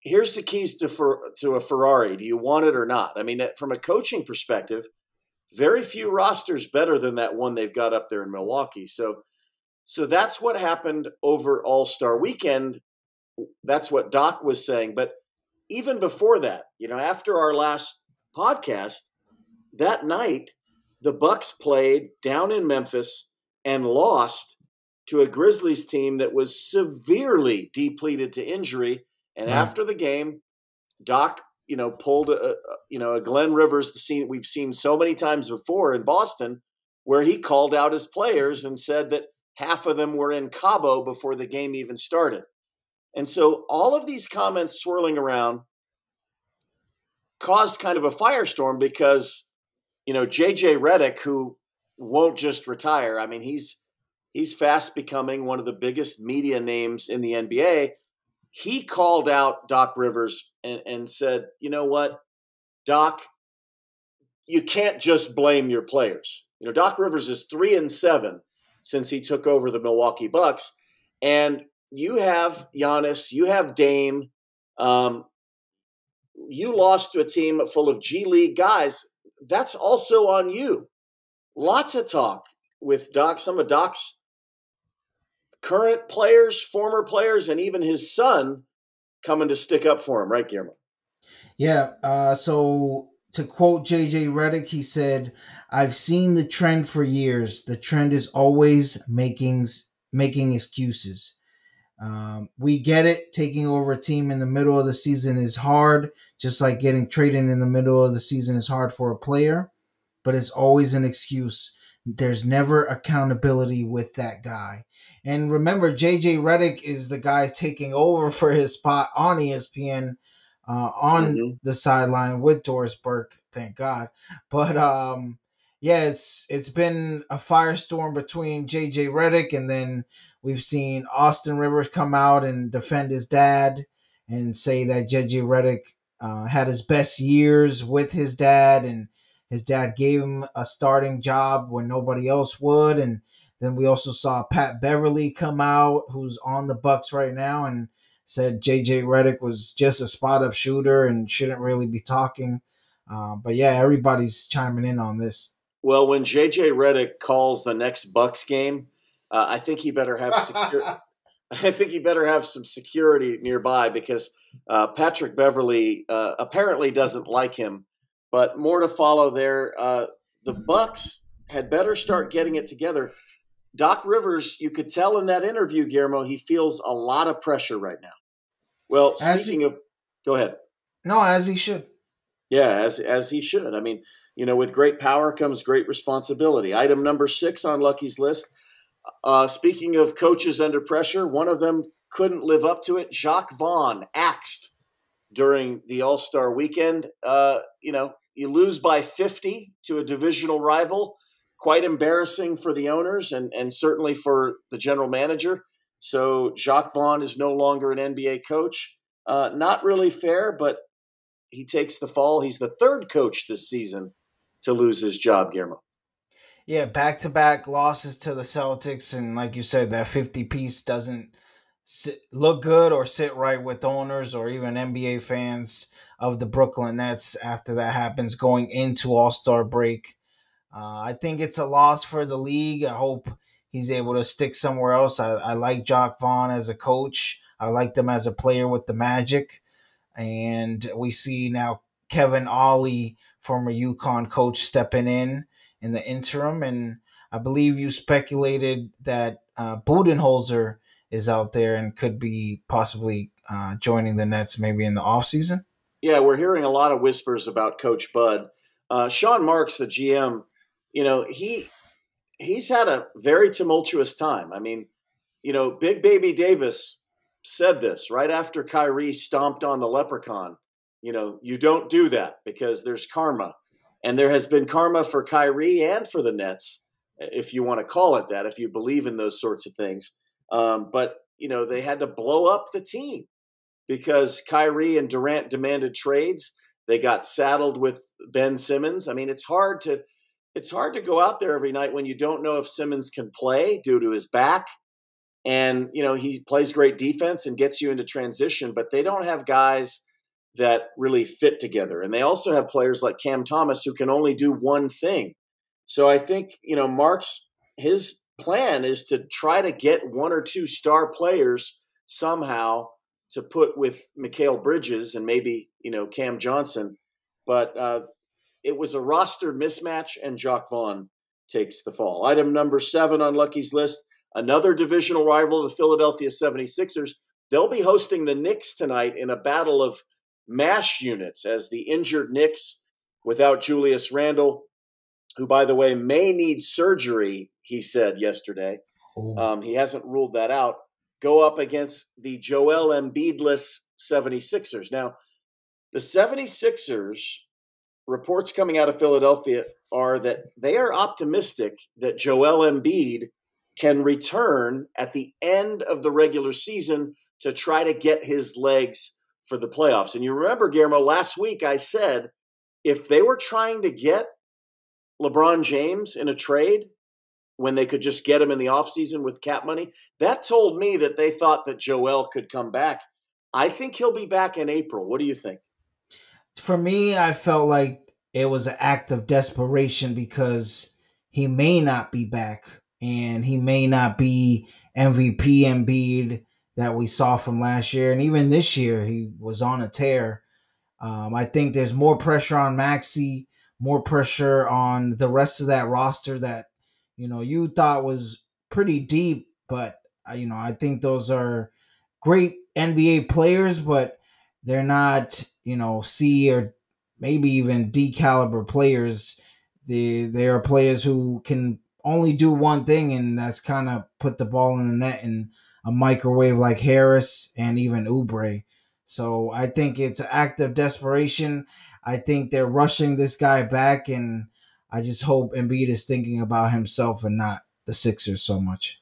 here's the keys to, for, to a Ferrari. Do you want it or not? I mean, from a coaching perspective, very few rosters better than that one they've got up there in Milwaukee. So, so that's what happened over All Star Weekend. That's what Doc was saying. But even before that, you know, after our last podcast, that night the Bucks played down in Memphis and lost to a Grizzlies team that was severely depleted to injury. And right. after the game, Doc you know, pulled a, you know, a Glenn Rivers, the scene we've seen so many times before in Boston, where he called out his players and said that half of them were in Cabo before the game even started. And so all of these comments swirling around caused kind of a firestorm because, you know, JJ Redick, who won't just retire, I mean, he's he's fast becoming one of the biggest media names in the NBA he called out Doc Rivers and, and said, you know what, Doc, you can't just blame your players. You know, Doc Rivers is three and seven since he took over the Milwaukee Bucks, and you have Giannis, you have Dame, um, you lost to a team full of G League guys. That's also on you. Lots of talk with Doc. Some of Doc's current players, former players, and even his son coming to stick up for him, right, Guillermo? Yeah. Uh, so to quote JJ Redick, he said, "I've seen the trend for years. The trend is always making making excuses. Um, we get it. Taking over a team in the middle of the season is hard, just like getting traded in the middle of the season is hard for a player. But it's always an excuse. There's never accountability with that guy. And remember, JJ Redick is the guy taking over for his spot on ESPN uh, on mm-hmm. the sideline with Doris Burke. Thank God. But um, yeah, it's it's been a firestorm between JJ Redick and then we've seen Austin Rivers come out and defend his dad and say that JJ Redick uh, had his best years with his dad and his dad gave him a starting job when nobody else would and then we also saw Pat Beverley come out, who's on the Bucks right now, and said JJ Redick was just a spot up shooter and shouldn't really be talking. Uh, but yeah, everybody's chiming in on this. Well, when JJ Redick calls the next Bucks game, uh, I think he better have security. I think he better have some security nearby because uh, Patrick Beverley uh, apparently doesn't like him. But more to follow there. Uh, the Bucks had better start getting it together. Doc Rivers, you could tell in that interview, Guillermo, he feels a lot of pressure right now. Well, speaking he, of, go ahead. No, as he should. Yeah, as as he should. I mean, you know, with great power comes great responsibility. Item number six on Lucky's list. Uh, speaking of coaches under pressure, one of them couldn't live up to it. Jacque Vaughn axed during the All Star weekend. Uh, you know, you lose by 50 to a divisional rival quite embarrassing for the owners and, and certainly for the general manager. So Jacque Vaughn is no longer an NBA coach. Uh, not really fair, but he takes the fall. He's the third coach this season to lose his job, Guillermo. Yeah, back to back losses to the Celtics. And like you said, that 50 piece doesn't sit, look good or sit right with owners or even NBA fans of the Brooklyn Nets after that happens going into All Star break. Uh, I think it's a loss for the league. I hope he's able to stick somewhere else. I, I like Jacque Vaughn as a coach. I like them as a player with the Magic. And we see now Kevin Ollie, former UConn coach, stepping in in the interim. And I believe you speculated that uh, Budenholzer is out there and could be possibly uh, joining the Nets maybe in the offseason. Yeah, we're hearing a lot of whispers about Coach Bud. Uh, Sean Marks, the GM, you know, he he's had a very tumultuous time. I mean, you know, Big Baby Davis said this right after Kyrie stomped on the leprechaun. You know, you don't do that because there's karma. And there has been karma for Kyrie and for the Nets, if you want to call it that, if you believe in those sorts of things. Um, but you know, they had to blow up the team because Kyrie and Durant demanded trades. They got saddled with Ben Simmons. I mean, it's hard to it's hard to go out there every night when you don't know if Simmons can play due to his back. And, you know, he plays great defense and gets you into transition, but they don't have guys that really fit together. And they also have players like Cam Thomas who can only do one thing. So I think, you know, Mark's his plan is to try to get one or two star players somehow to put with Mikal Bridges and maybe, you know, Cam Johnson. But uh, it was a roster mismatch, and Jacque Vaughn takes the fall. Item number seven on Lucky's list another divisional rival of the Philadelphia 76ers. They'll be hosting the Knicks tonight in a battle of mash units as the injured Knicks without Julius Randle, who, by the way, may need surgery, he said yesterday. Um, he hasn't ruled that out. Go up against the Joel Embiidless 76ers. Now, the 76ers, reports coming out of Philadelphia are that they are optimistic that Joel Embiid can return at the end of the regular season to try to get his legs for the playoffs. And you remember, Guillermo, last week I said if they were trying to get LeBron James in a trade when they could just get him in the offseason with cap money, that told me that they thought that Joel could come back. I think he'll be back in April. What do you think? For me, I felt like it was an act of desperation because he may not be back and he may not be MVP Embiid that we saw from last year. And even this year, he was on a tear. Um, I think there's more pressure on Maxey, more pressure on the rest of that roster that, you know, you thought was pretty deep. But, uh, you know, I think those are great NBA players, but they're not, you know, C or maybe even D caliber players. They, they are players who can only do one thing, and that's kind of put the ball in the net and a microwave like Harris and even Oubre. So I think it's an act of desperation. I think they're rushing this guy back, and I just hope Embiid is thinking about himself and not the Sixers so much.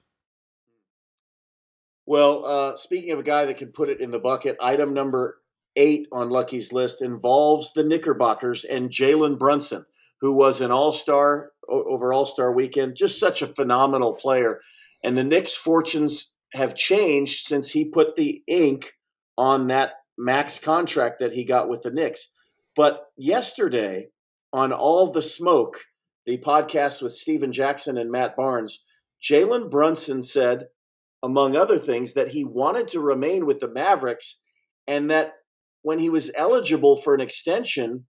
Well, uh, speaking of a guy that can put it in the bucket, item number eight on Lucky's list involves the Knickerbockers and Jalen Brunson, who was an all star over All Star weekend. Just such a phenomenal player. And the Knicks' fortunes have changed since he put the ink on that max contract that he got with the Knicks. But yesterday, on All the Smoke, the podcast with Stephen Jackson and Matt Barnes, Jalen Brunson said, among other things, that he wanted to remain with the Mavericks and that when he was eligible for an extension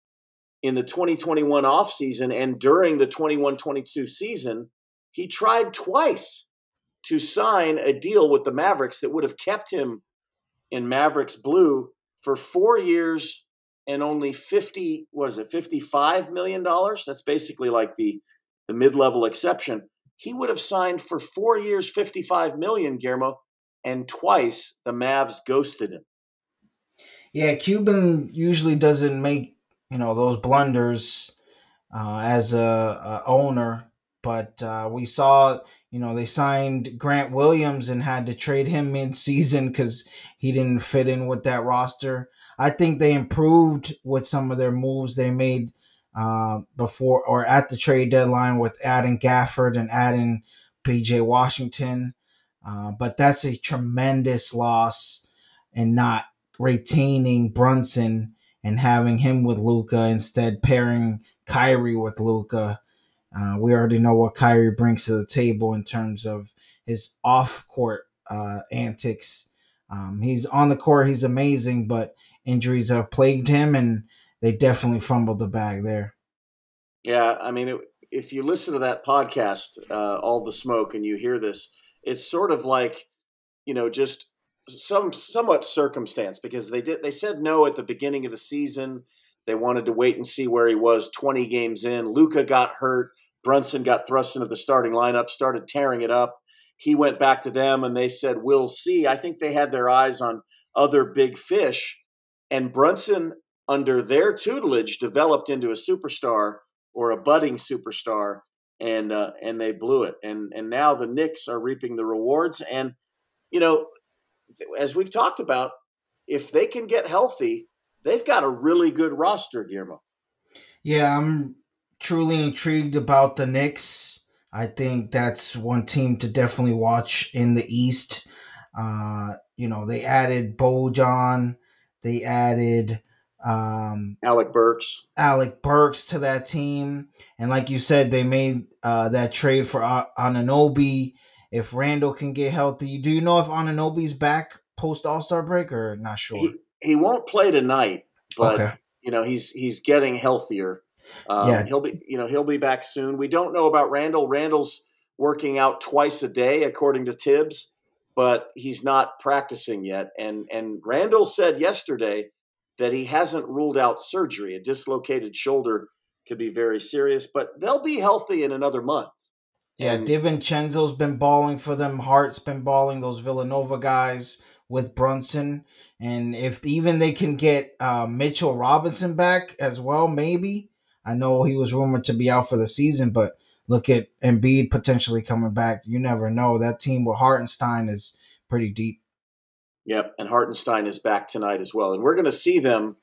in the 2021 offseason and during the 21 22 season, he tried twice to sign a deal with the Mavericks that would have kept him in Mavericks blue for four years and only 50 was it 55 million dollars? That's basically like the the mid-level exception. He would have signed for four years 55 million guillermo and twice the mavs ghosted him. Yeah cuban usually doesn't make you know those blunders uh, as a, a, owner but uh, we saw you know, they signed Grant Williams and had to trade him mid season because he didn't fit in with that roster. I think they improved with some of their moves they made uh, before or at the trade deadline with adding Gafford and adding PJ Washington. Uh, but that's a tremendous loss and not retaining Brunson and having him with Luka instead pairing Kyrie with Luka uh, we already know what Kyrie brings to the table in terms of his off court uh, antics. Um, he's on the court, he's amazing, but injuries have plagued him, and they definitely fumbled the bag there. Yeah, I mean, it, if you listen to that podcast, uh, All the Smoke, and you hear this, it's sort of like, you know, just some somewhat circumstance because they did they said no at the beginning of the season. They wanted to wait and see where he was 20 games in. Luka got hurt. Brunson got thrust into the starting lineup, started tearing it up. He went back to them and they said, We'll see. I think they had their eyes on other big fish. And Brunson, under their tutelage, developed into a superstar or a budding superstar, and uh, and they blew it. And and now the Knicks are reaping the rewards. And you know, as we've talked about, if they can get healthy, they've got a really good roster, Guillermo. Yeah, I'm truly intrigued about the Knicks. I think that's one team to definitely watch in the East. Uh, you know, they added Bojan, they added um, Alec Burks, Alec Burks to that team, and like you said, they made uh, that trade for uh, Anunoby. If Randle can get healthy, do you know if Anunoby's back post All Star break or not sure? He, he won't play tonight, but okay. you know he's he's getting healthier. Um, yeah. he'll be you know he'll be back soon. We don't know about Randle. Randle's working out twice a day according to Thibs, but he's not practicing yet. And and Randle said yesterday that he hasn't ruled out surgery. A dislocated shoulder could be very serious, but they'll be healthy in another month. Yeah, and, DiVincenzo's been balling for them. Hart's been balling. Those Villanova guys with Brunson, and if even they can get uh, Mitchell Robinson back as well, maybe. I know he was rumored to be out for the season, but look at Embiid potentially coming back. You never know. That team with Hartenstein is pretty deep. Yep, and Hartenstein is back tonight as well, and we're going to see them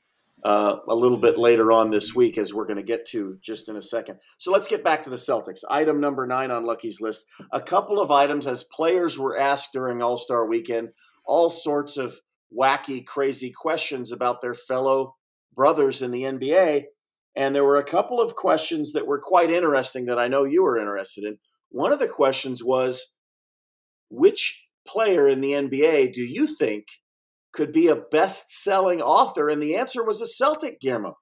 uh, a little bit later on this week, as we're going to get to just in a second. So let's get back to the Celtics. Item number nine on Lucky's list: a couple of items as players were asked during All Star Weekend, all sorts of wacky, crazy questions about their fellow brothers in the NBA, and there were a couple of questions that were quite interesting that I know you were interested in. One of the questions was, which player in the NBA do you think could be a best selling author? And the answer was a Celtic, Guillermo.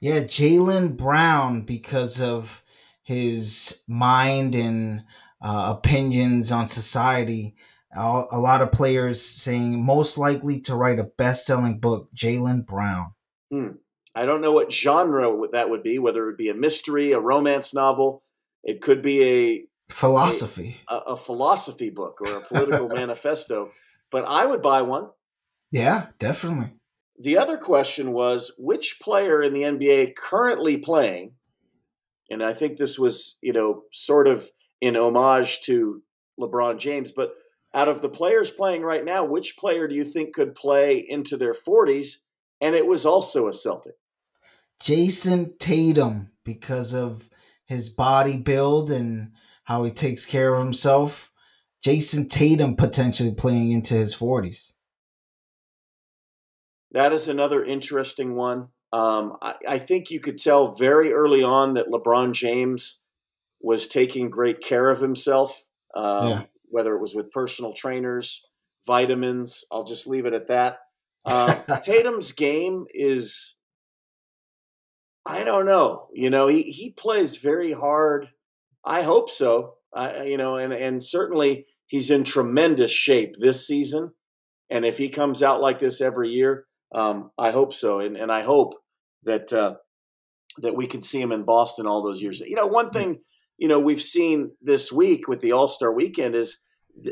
Yeah, Jaylen Brown, because of his mind and uh, opinions on society. A lot of players saying most likely to write a best selling book, Jaylen Brown. Hmm. I don't know what genre that would be, whether it would be a mystery, a romance novel. It could be a philosophy, a, a philosophy book or a political manifesto. But I would buy one. Yeah, definitely. The other question was which player in the NBA currently playing, and I think this was, you know, sort of in homage to LeBron James, but out of the players playing right now, which player do you think could play into their 40s? And it was also a Celtic. Jayson Tatum, because of his body build and how he takes care of himself. Jayson Tatum potentially playing into his 40s. That is another interesting one. Um, I, I, think you could tell very early on that LeBron James was taking great care of himself, um, yeah. whether it was with personal trainers, vitamins. I'll just leave it at that. Uh, Tatum's game is, I don't know. You know, he, he plays very hard I hope so. Uh, you know, and and certainly he's in tremendous shape this season. And if he comes out like this every year, um, I hope so. And and I hope that uh, that we can see him in Boston all those years. You know, one thing you know we've seen this week with the All Star Weekend is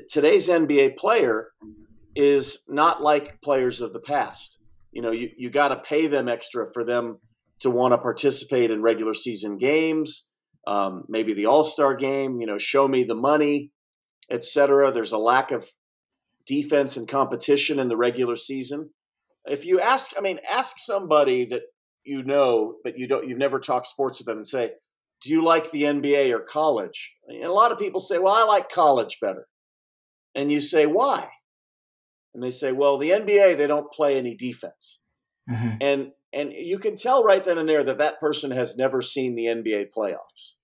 today's NBA player is not like players of the past. You know, you, you got to pay them extra for them to want to participate in regular season games um, maybe the All Star game. You know, show me the money, etc. There's a lack of defense and competition in the regular season. If you ask, I mean, ask somebody that you know, but you don't, you've never talked sports with them, and say, "Do you like the NBA or college?" And a lot of people say, "Well, I like college better." And you say, "Why?" And they say, "Well, the NBA they don't play any defense." Mm-hmm. And and you can tell right then and there that that person has never seen the NBA playoffs.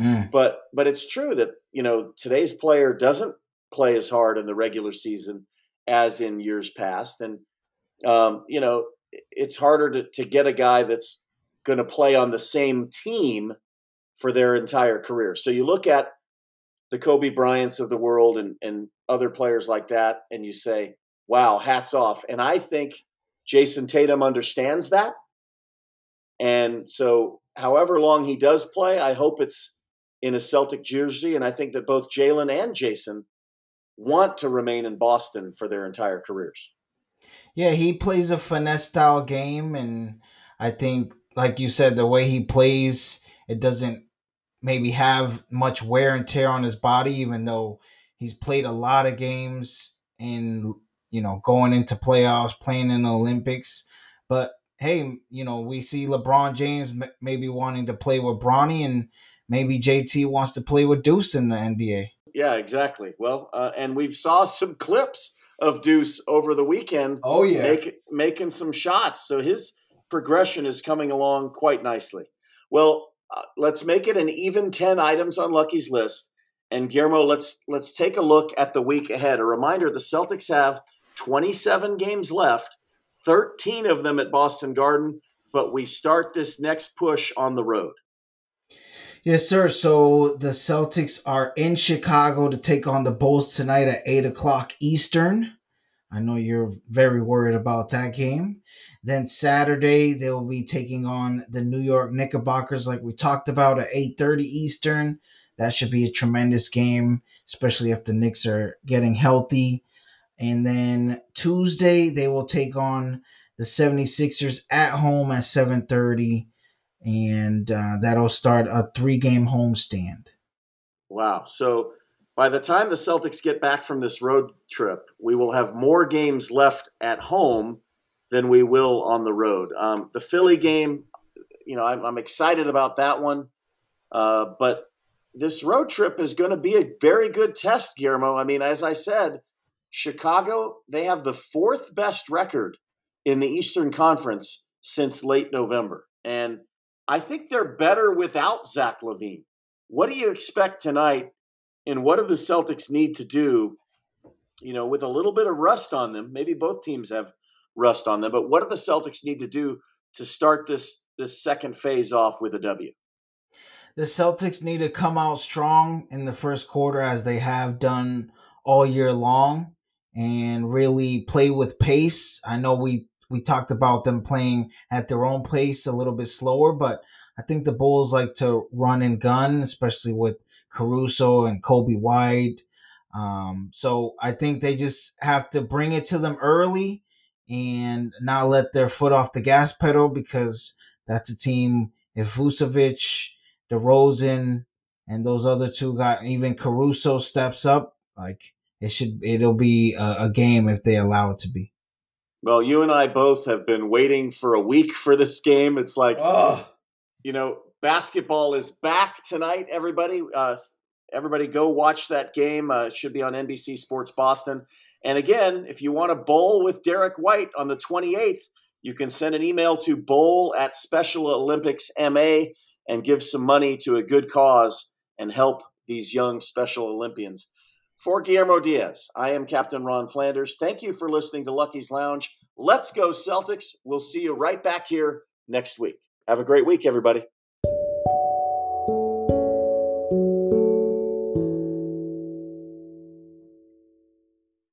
Mm. But but it's true that you know today's player doesn't play as hard in the regular season as in years past, and um, you know it's harder to, to get a guy that's going to play on the same team for their entire career. So you look at the Kobe Bryants of the world and and other players like that, and you say, "Wow, hats off!" And I think Jayson Tatum understands that, and so however long he does play, I hope it's in a Celtic jersey. And I think that both Jaylen and Jayson want to remain in Boston for their entire careers. Yeah, he plays a finesse style game. And I think, like you said, the way he plays, it doesn't maybe have much wear and tear on his body, even though he's played a lot of games in you know, going into playoffs, playing in the Olympics. But hey, you know, we see LeBron James m- maybe wanting to play with Bronny, and maybe JT wants to play with Deuce in the NBA. Yeah, exactly. Well, uh, and we've saw some clips of Deuce over the weekend. Oh yeah, make, making some shots. So his progression is coming along quite nicely. Well, uh, let's make it an even ten items on Lucky's list. And Guillermo, let's let's take a look at the week ahead. A reminder: the Celtics have 27 games left, 13 of them at Boston Garden. But we start this next push on the road. Yes, sir. So the Celtics are in Chicago to take on the Bulls tonight at 8 o'clock Eastern. I know you're very worried about that game. Then Saturday they will be taking on the New York Knickerbockers, like we talked about at 8:30 Eastern. That should be a tremendous game, especially if the Knicks are getting healthy. And then Tuesday they will take on the 76ers at home at 7:30 and uh, that'll start a three game homestand. Wow. So by the time the Celtics get back from this road trip, we will have more games left at home than we will on the road. Um, the Philly game, you know, I'm, I'm excited about that one. Uh, but this road trip is going to be a very good test, Guillermo. I mean, as I said, Chicago, they have the fourth best record in the Eastern Conference since late November. And I think they're better without Zach LaVine. What do you expect tonight? And what do the Celtics need to do? You know, with a little bit of rust on them, maybe both teams have rust on them, but what do the Celtics need to do to start this this second phase off with a W? The Celtics need to come out strong in the first quarter as they have done all year long and really play with pace. I know we we talked about them playing at their own pace a little bit slower, but I think the Bulls like to run and gun, especially with Caruso and Coby White. Um, so I think they just have to bring it to them early and not let their foot off the gas pedal because that's a team. If Vucevic, DeRozan, and those other two got even Caruso steps up, like it should, it'll be a, a game if they allow it to be. Well, you and I both have been waiting for a week for this game. It's like, oh. you know, basketball is back tonight. Everybody, uh, everybody, go watch that game. Uh, it should be on NBC Sports Boston. And again, if you want to bowl with Derrick White on the 28th, you can send an email to bowl at Special Olympics MA and give some money to a good cause and help these young Special Olympians. For Guillermo Diaz, I am Captain Ron Flanders. Thank you for listening to Lucky's Lounge. Let's go, Celtics. We'll see you right back here next week. Have a great week, everybody.